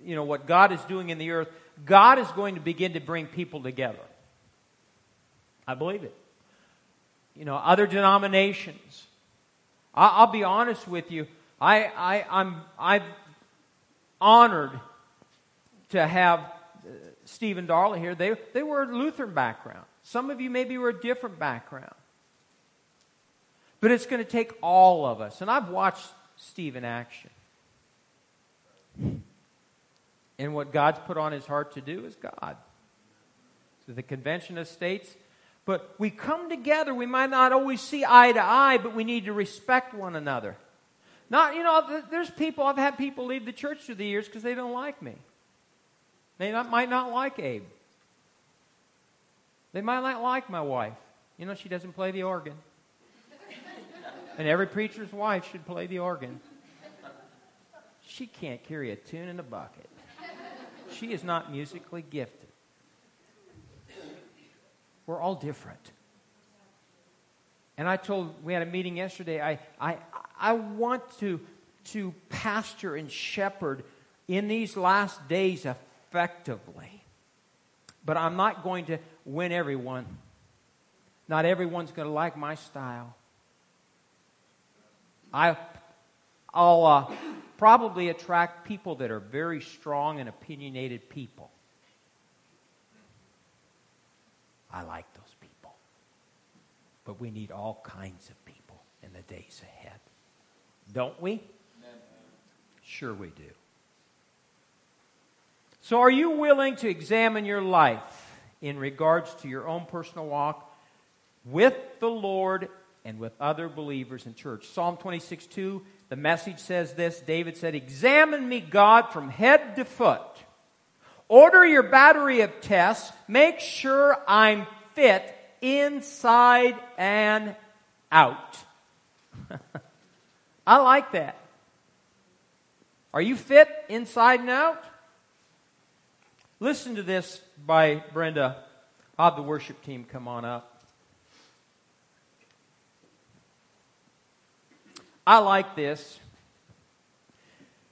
you know, what God is doing in the earth. God is going to begin to bring people together. I believe it. You know, other denominations. I, will be honest with you. I, I, I'm, I'm honored to have uh, Stephen Darley here. They, they were Lutheran background. Some of you maybe were a different background. But it's going to take all of us. And I've watched Steve in action. And what God's put on his heart to do is God. So the Convention of States. But we come together. We might not always see eye to eye, but we need to respect one another. Not, you know, there's people, I've had people leave the church through the years because they don't like me. They not, might not like Abe. They might not like my wife. You know, she doesn't play the organ. and every preacher's wife should play the organ. She can't carry a tune in a bucket. She is not musically gifted. We're all different. And I told, we had a meeting yesterday, I, I, I want to, to pastor and shepherd in these last days effectively. But I'm not going to win everyone. Not everyone's going to like my style. I, I'll uh, probably attract people that are very strong and opinionated people. I like those people. But we need all kinds of people in the days ahead. Don't we? Sure, we do. So, are you willing to examine your life in regards to your own personal walk with the Lord and with other believers in church? Psalm 26 2, the message says this David said, Examine me, God, from head to foot. Order your battery of tests. Make sure I'm fit inside and out. I like that. Are you fit inside and out? Listen to this by Brenda. I'll have the worship team come on up. I like this.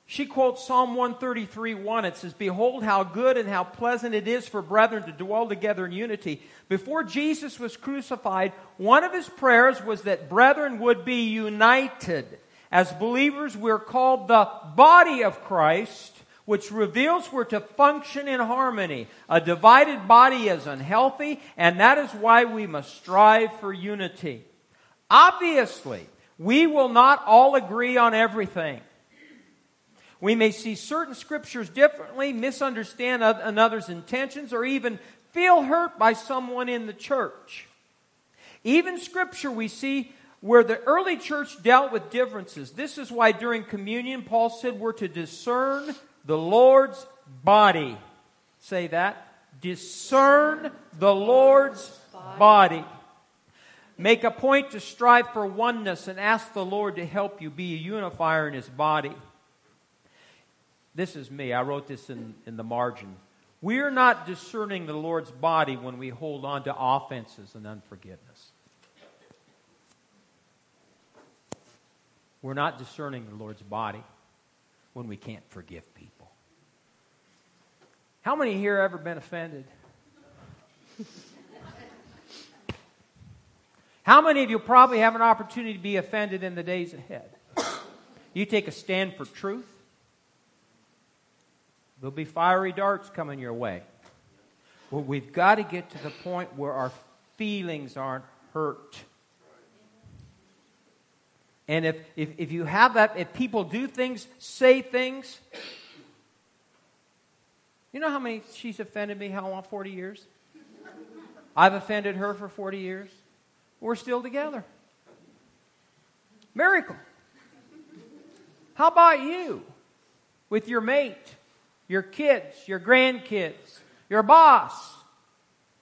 She quotes Psalm 133 1. It says, Behold, how good and how pleasant it is for brethren to dwell together in unity. Before Jesus was crucified, one of his prayers was that brethren would be united. As believers, we're called the body of Christ, which reveals we're to function in harmony. A divided body is unhealthy, and that is why we must strive for unity. Obviously, we will not all agree on everything. We may see certain scriptures differently, misunderstand another's intentions, or even feel hurt by someone in the church. Even scripture we see where the early church dealt with differences. This is why during communion, Paul said we're to discern the Lord's body. Say that. Discern the Lord's body. Make a point to strive for oneness and ask the Lord to help you be a unifier in his body. This is me. I wrote this in, in the margin. We're not discerning the Lord's body when we hold on to offenses and unforgiveness. We're not discerning the Lord's body when we can't forgive people. How many here have ever been offended? How many of you probably have an opportunity to be offended in the days ahead? You take a stand for truth. There'll be fiery darts coming your way. Well, we've got to get to the point where our feelings aren't hurt. And if, if, if you have that, if people do things, say things, you know how many she's offended me, how long? 40 years? I've offended her for 40 years. We're still together. Miracle. How about you with your mate? your kids, your grandkids, your boss,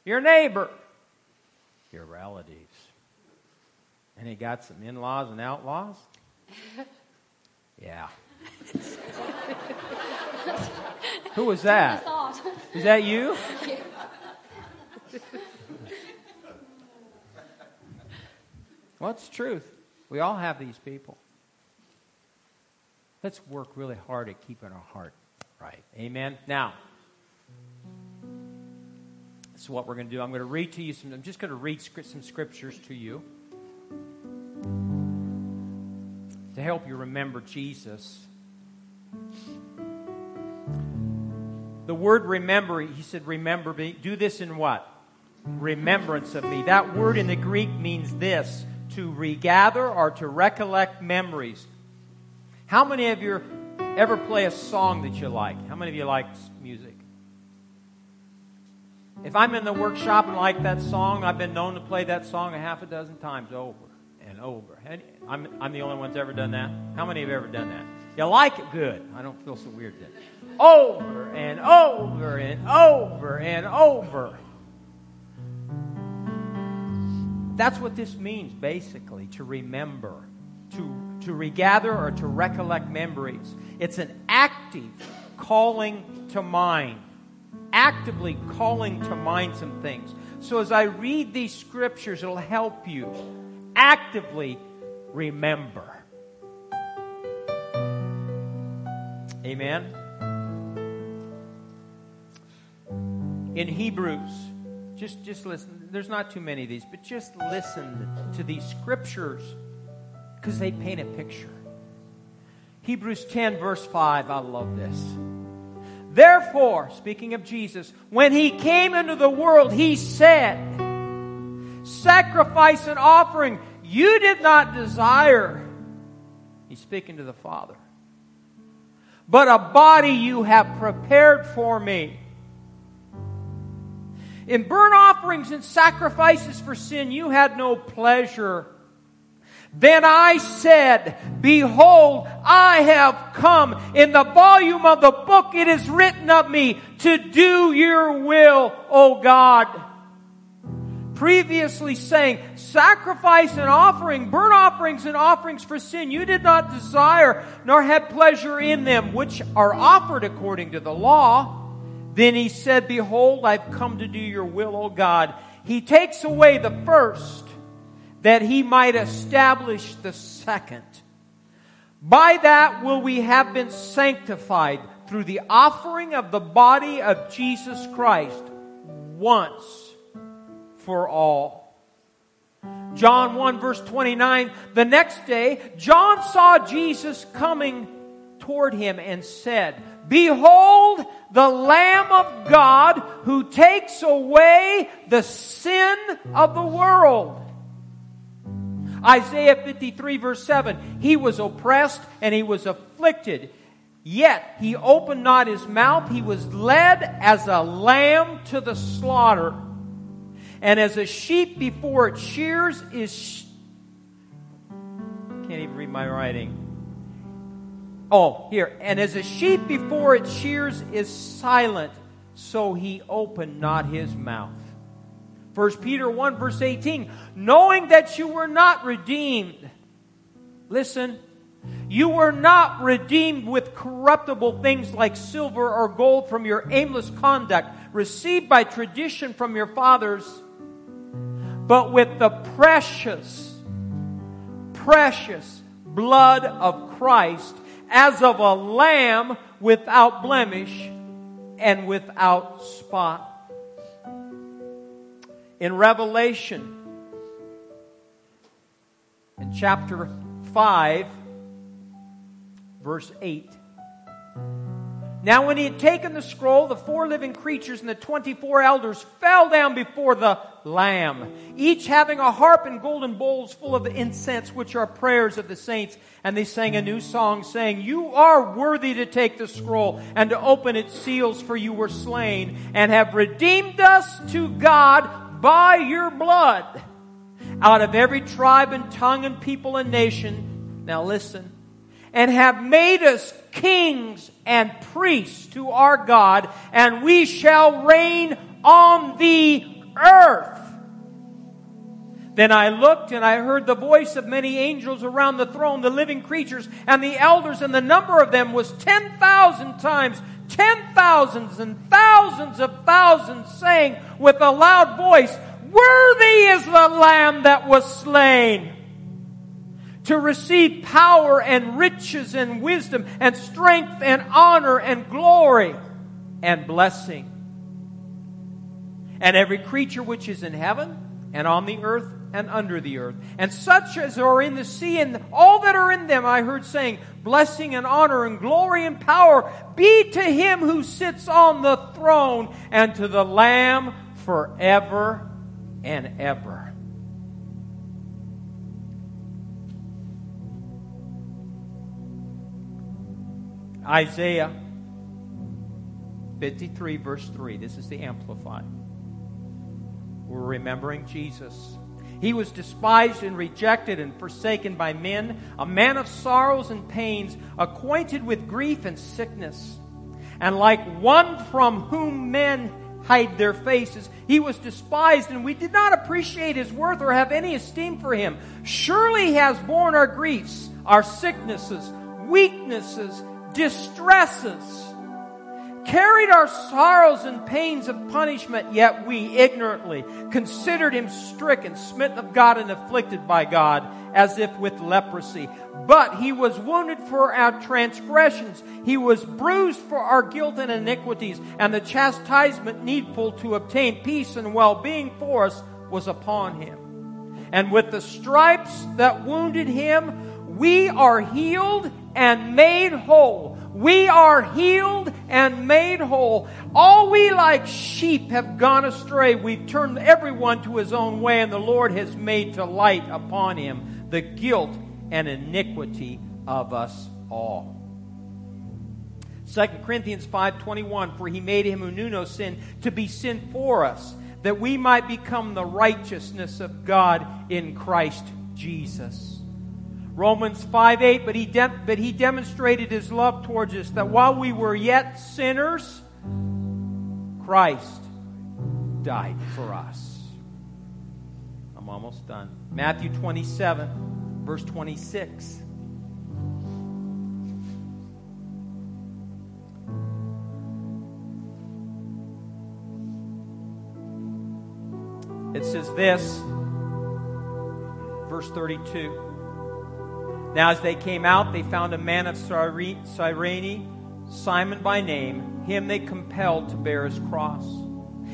your neighbor, your relatives. And he got some in laws and outlaws? Yeah. Who was that? Is that you? Well, truth? We all have these people. Let's work really hard at keeping our heart right. Amen. Now, this is what we're going to do. I'm going to read to you some, I'm just going to read some scriptures to you to help you remember Jesus. The word remember, he said, remember me. Do this in what? Remembrance of me. That word in the Greek means this to regather or to recollect memories. How many of you ever play a song that you like? How many of you like music? If I'm in the workshop and like that song, I've been known to play that song a half a dozen times over and over. I'm, I'm the only one that's ever done that. How many have ever done that? You like it? Good. I don't feel so weird then. Over and over and over and over. That's what this means, basically, to remember, to to regather or to recollect memories. It's an active calling to mind, actively calling to mind some things. So as I read these scriptures, it'll help you actively remember. Amen. In Hebrews, just just listen. There's not too many of these, but just listen to these scriptures because they paint a picture. Hebrews 10 verse 5, I love this. Therefore, speaking of Jesus, when he came into the world, he said, sacrifice and offering you did not desire. He's speaking to the Father. But a body you have prepared for me. In burnt offerings and sacrifices for sin, you had no pleasure. Then I said, Behold, I have come. In the volume of the book it is written of me to do your will, O God. Previously saying, sacrifice and offering, burnt offerings and offerings for sin, you did not desire nor had pleasure in them, which are offered according to the law. Then he said, Behold, I've come to do your will, O God. He takes away the first that he might establish the second. By that will we have been sanctified through the offering of the body of Jesus Christ once for all. John 1 verse 29, the next day, John saw Jesus coming toward him and said, Behold the Lamb of God who takes away the sin of the world. Isaiah 53 verse 7, he was oppressed and he was afflicted. Yet he opened not his mouth. He was led as a lamb to the slaughter. And as a sheep before its shears is. Sh- Can't even read my writing. Oh, here. And as a sheep before its shears is silent, so he opened not his mouth. 1 Peter 1 verse 18, knowing that you were not redeemed. Listen, you were not redeemed with corruptible things like silver or gold from your aimless conduct received by tradition from your fathers, but with the precious, precious blood of Christ as of a lamb without blemish and without spot in Revelation, in chapter 5, verse 8. Now, when he had taken the scroll, the four living creatures and the 24 elders fell down before the Lamb, each having a harp and golden bowls full of incense, which are prayers of the saints. And they sang a new song, saying, You are worthy to take the scroll and to open its seals, for you were slain and have redeemed us to God by your blood out of every tribe and tongue and people and nation. Now listen. And have made us kings and priests to our God, and we shall reign on the earth. Then I looked and I heard the voice of many angels around the throne, the living creatures and the elders, and the number of them was 10,000 times ten thousands and thousands of thousands saying with a loud voice, Worthy is the Lamb that was slain to receive power and riches and wisdom and strength and honor and glory and blessing. And every creature which is in heaven and on the earth and under the earth, and such as are in the sea, and all that are in them, I heard saying, Blessing and honor and glory and power be to him who sits on the throne and to the Lamb forever and ever. Isaiah 53, verse 3. This is the Amplified. We're remembering Jesus. He was despised and rejected and forsaken by men, a man of sorrows and pains, acquainted with grief and sickness. And like one from whom men hide their faces, he was despised, and we did not appreciate his worth or have any esteem for him. Surely he has borne our griefs, our sicknesses, weaknesses, distresses. Carried our sorrows and pains of punishment, yet we ignorantly considered him stricken, smitten of God, and afflicted by God, as if with leprosy. But he was wounded for our transgressions, he was bruised for our guilt and iniquities, and the chastisement needful to obtain peace and well being for us was upon him. And with the stripes that wounded him, we are healed and made whole. We are healed and made whole. All we like sheep have gone astray. We've turned everyone to his own way, and the Lord has made to light upon him the guilt and iniquity of us all. 2 Corinthians 5:21 for he made him who knew no sin to be sin for us that we might become the righteousness of God in Christ Jesus. Romans 5 8, but he, de- but he demonstrated his love towards us that while we were yet sinners, Christ died for us. I'm almost done. Matthew 27, verse 26. It says this, verse 32. Now, as they came out, they found a man of Cyrene, Simon by name. Him they compelled to bear his cross.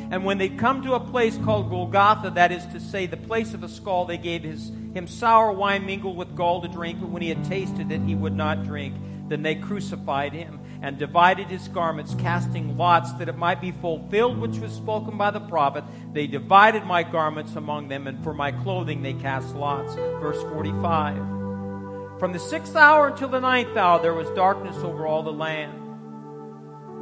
And when they come to a place called Golgotha, that is to say, the place of a skull, they gave his, him sour wine mingled with gall to drink, but when he had tasted it, he would not drink. Then they crucified him and divided his garments, casting lots that it might be fulfilled which was spoken by the prophet. They divided my garments among them, and for my clothing they cast lots. Verse 45. From the sixth hour until the ninth hour, there was darkness over all the land.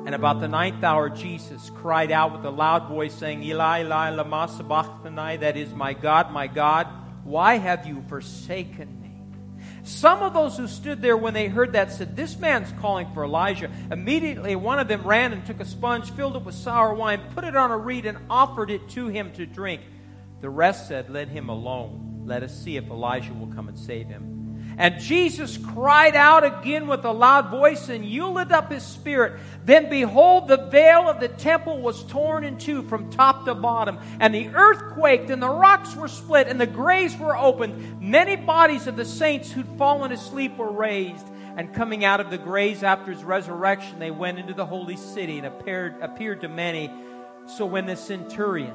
And about the ninth hour, Jesus cried out with a loud voice, saying, Eli, Eli, lama sabachthani, that is, my God, my God, why have you forsaken me? Some of those who stood there when they heard that said, This man's calling for Elijah. Immediately, one of them ran and took a sponge, filled it with sour wine, put it on a reed, and offered it to him to drink. The rest said, Let him alone. Let us see if Elijah will come and save him. And Jesus cried out again with a loud voice and yielded up his spirit. Then behold, the veil of the temple was torn in two from top to bottom, and the earth quaked, and the rocks were split, and the graves were opened. Many bodies of the saints who'd fallen asleep were raised. And coming out of the graves after his resurrection, they went into the holy city and appeared, appeared to many. So when the centurion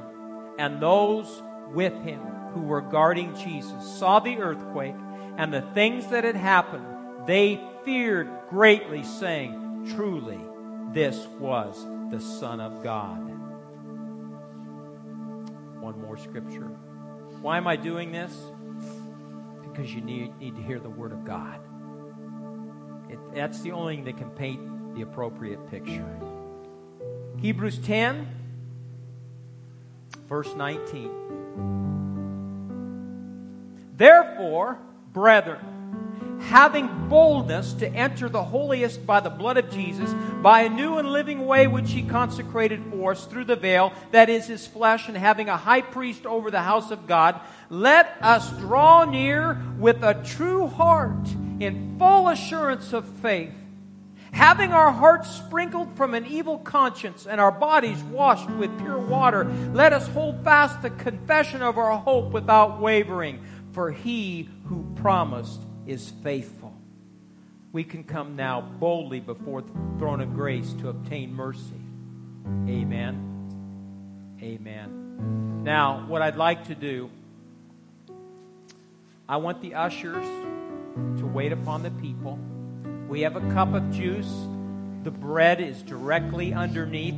and those with him who were guarding Jesus saw the earthquake, and the things that had happened, they feared greatly, saying, Truly, this was the Son of God. One more scripture. Why am I doing this? Because you need, need to hear the Word of God. It, that's the only thing that can paint the appropriate picture. Hebrews 10, verse 19. Therefore, brethren, having boldness to enter the holiest by the blood of Jesus, by a new and living way which he consecrated for us through the veil, that is his flesh, and having a high priest over the house of God, let us draw near with a true heart in full assurance of faith. Having our hearts sprinkled from an evil conscience and our bodies washed with pure water, let us hold fast the confession of our hope without wavering for he who promised is faithful. We can come now boldly before the throne of grace to obtain mercy. Amen. Amen. Now, what I'd like to do, I want the ushers to wait upon the people. We have a cup of juice. The bread is directly underneath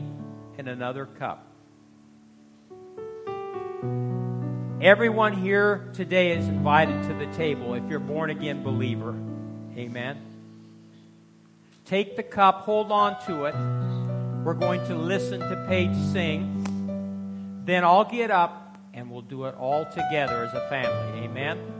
in another cup. Everyone here today is invited to the table if you're born again believer. Amen. Take the cup, hold on to it. We're going to listen to Paige sing. Then I'll get up and we'll do it all together as a family. Amen.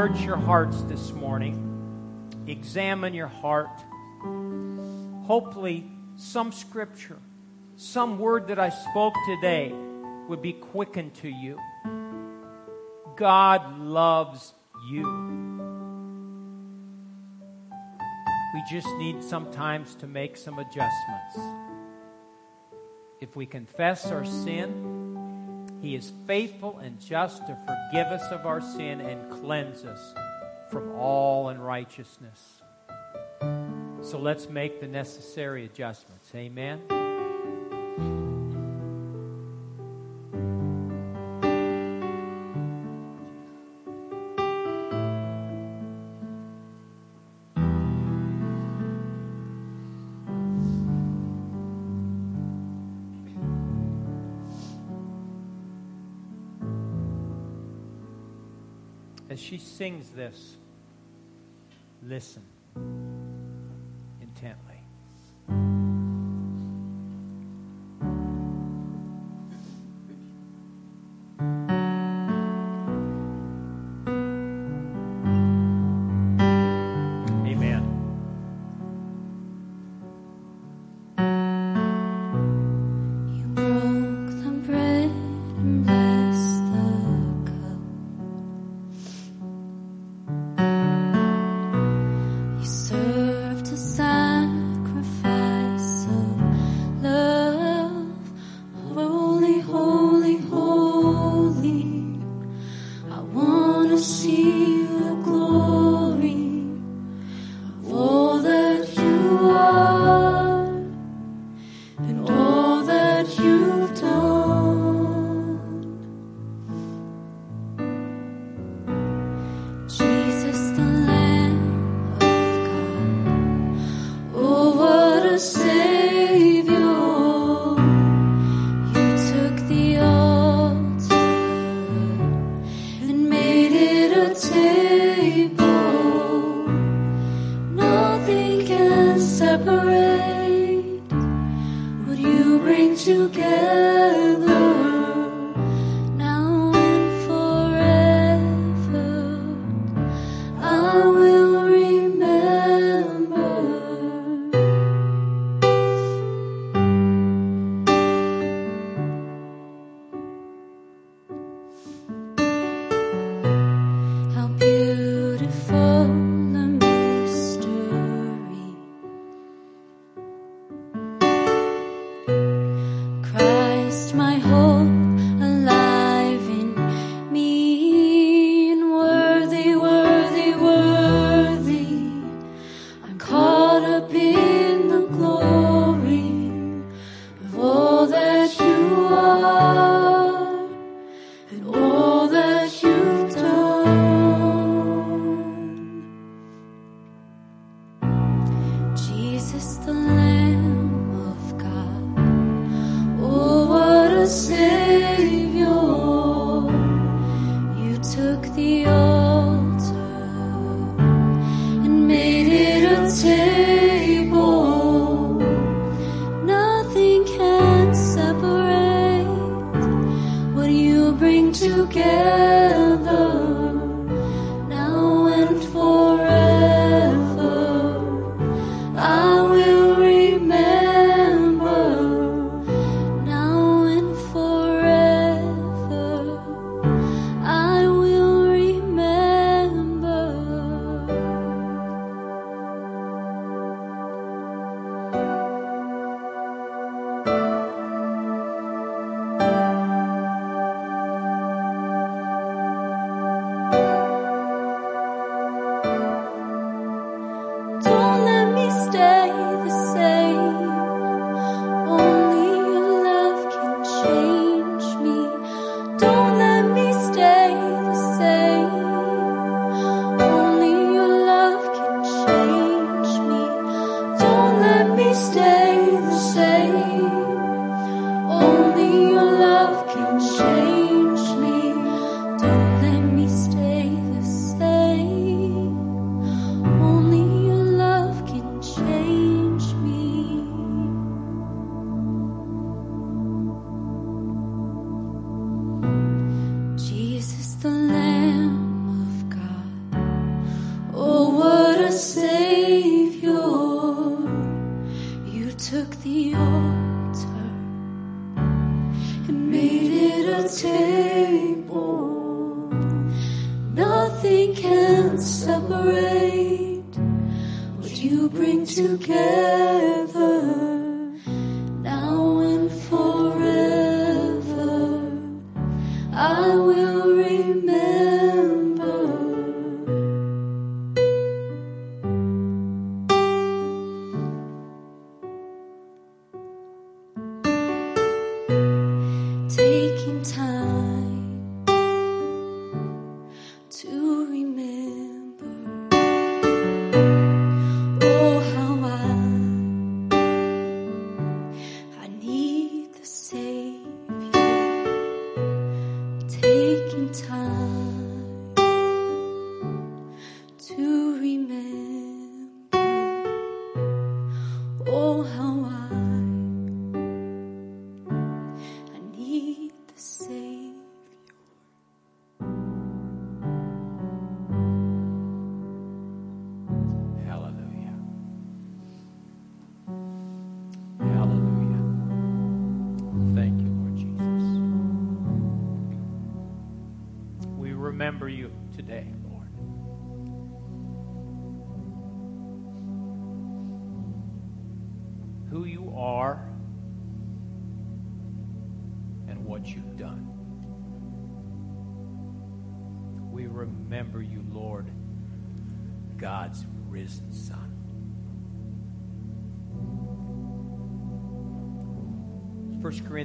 search your hearts this morning, examine your heart. Hopefully, some scripture, some word that I spoke today would be quickened to you. God loves you. We just need sometimes to make some adjustments. If we confess our sin, he is faithful and just to forgive us of our sin and cleanse us from all unrighteousness. So let's make the necessary adjustments. Amen. sings this, listen intently.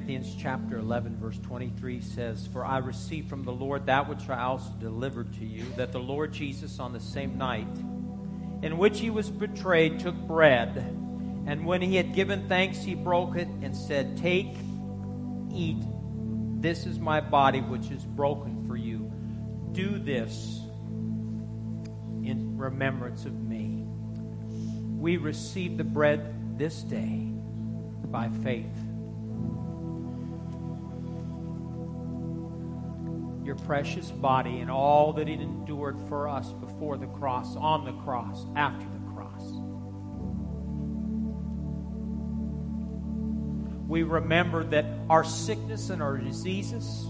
Corinthians chapter 11 verse 23 says, "For I received from the Lord that which I also delivered to you, that the Lord Jesus on the same night in which he was betrayed took bread, and when he had given thanks he broke it and said, "Take, eat. This is my body which is broken for you. Do this in remembrance of me." We receive the bread this day by faith. Your precious body and all that it endured for us before the cross, on the cross, after the cross. We remember that our sickness and our diseases,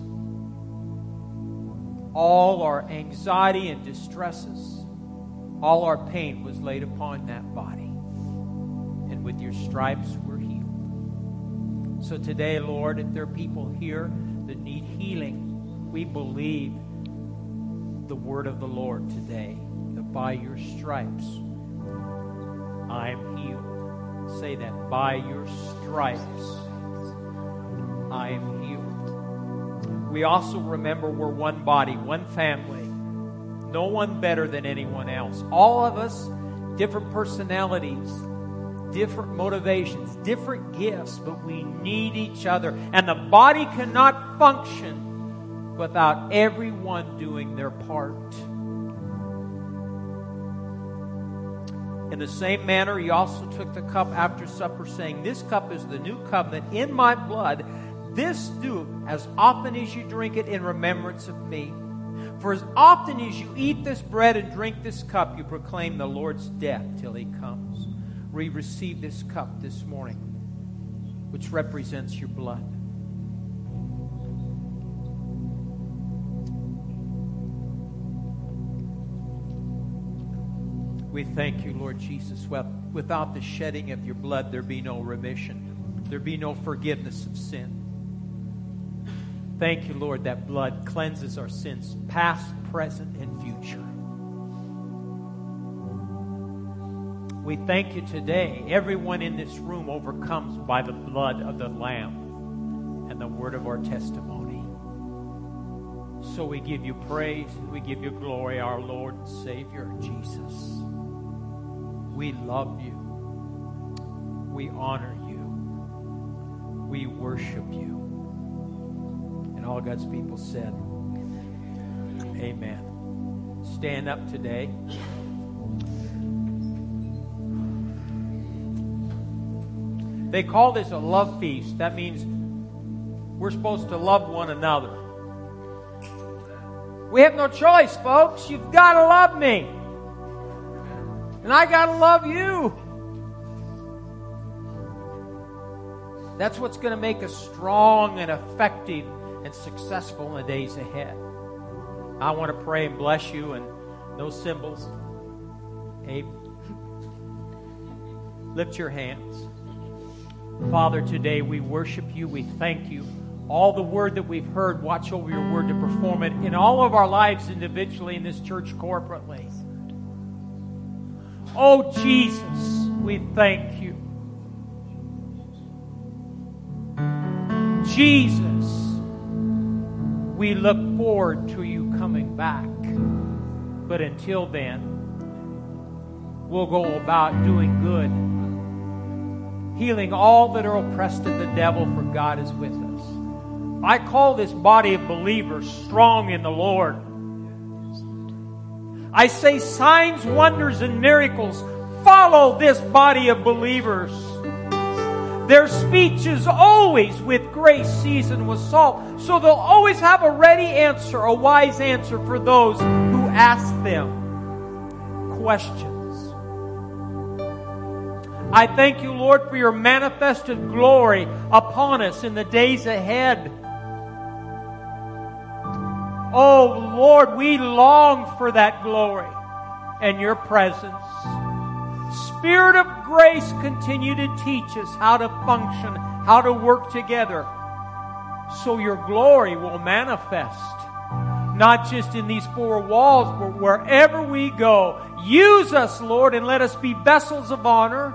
all our anxiety and distresses, all our pain was laid upon that body. And with your stripes, we're healed. So today, Lord, if there are people here that need healing, we believe the word of the Lord today that by your stripes I am healed. Say that by your stripes I am healed. We also remember we're one body, one family, no one better than anyone else. All of us, different personalities, different motivations, different gifts, but we need each other. And the body cannot function without everyone doing their part. In the same manner, he also took the cup after supper, saying, This cup is the new covenant in my blood. This do as often as you drink it in remembrance of me. For as often as you eat this bread and drink this cup, you proclaim the Lord's death till he comes. We receive this cup this morning, which represents your blood. We thank you, Lord Jesus. Without the shedding of your blood, there be no remission, there be no forgiveness of sin. Thank you, Lord, that blood cleanses our sins, past, present, and future. We thank you today. Everyone in this room overcomes by the blood of the Lamb and the word of our testimony. So we give you praise and we give you glory, our Lord and Savior, Jesus. We love you. We honor you. We worship you. And all God's people said, Amen. Stand up today. They call this a love feast. That means we're supposed to love one another. We have no choice, folks. You've got to love me. And I got to love you. That's what's going to make us strong and effective and successful in the days ahead. I want to pray and bless you and those cymbals. Abe, lift your hands. Father, today we worship you. We thank you. All the word that we've heard, watch over your word to perform it in all of our lives individually in this church corporately. Oh, Jesus, we thank you. Jesus, we look forward to you coming back. But until then, we'll go about doing good, healing all that are oppressed of the devil, for God is with us. I call this body of believers strong in the Lord. I say signs, wonders, and miracles follow this body of believers. Their speech is always with grace seasoned with salt, so they'll always have a ready answer, a wise answer for those who ask them questions. I thank you, Lord, for your manifested glory upon us in the days ahead. Oh, Lord, we long for that glory and your presence. Spirit of grace, continue to teach us how to function, how to work together, so your glory will manifest. Not just in these four walls, but wherever we go. Use us, Lord, and let us be vessels of honor,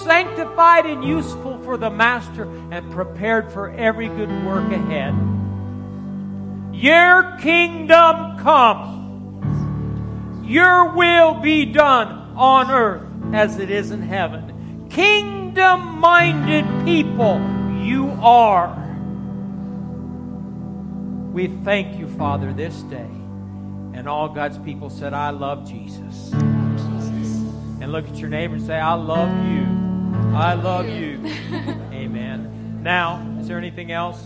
sanctified and useful for the Master, and prepared for every good work ahead. Your kingdom come. Your will be done on earth as it is in heaven. Kingdom minded people, you are. We thank you, Father, this day. And all God's people said, I love Jesus. And look at your neighbor and say, I love you. I love you. Amen. Now, is there anything else?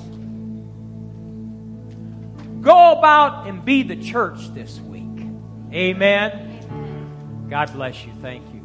Go about and be the church this week. Amen. God bless you. Thank you.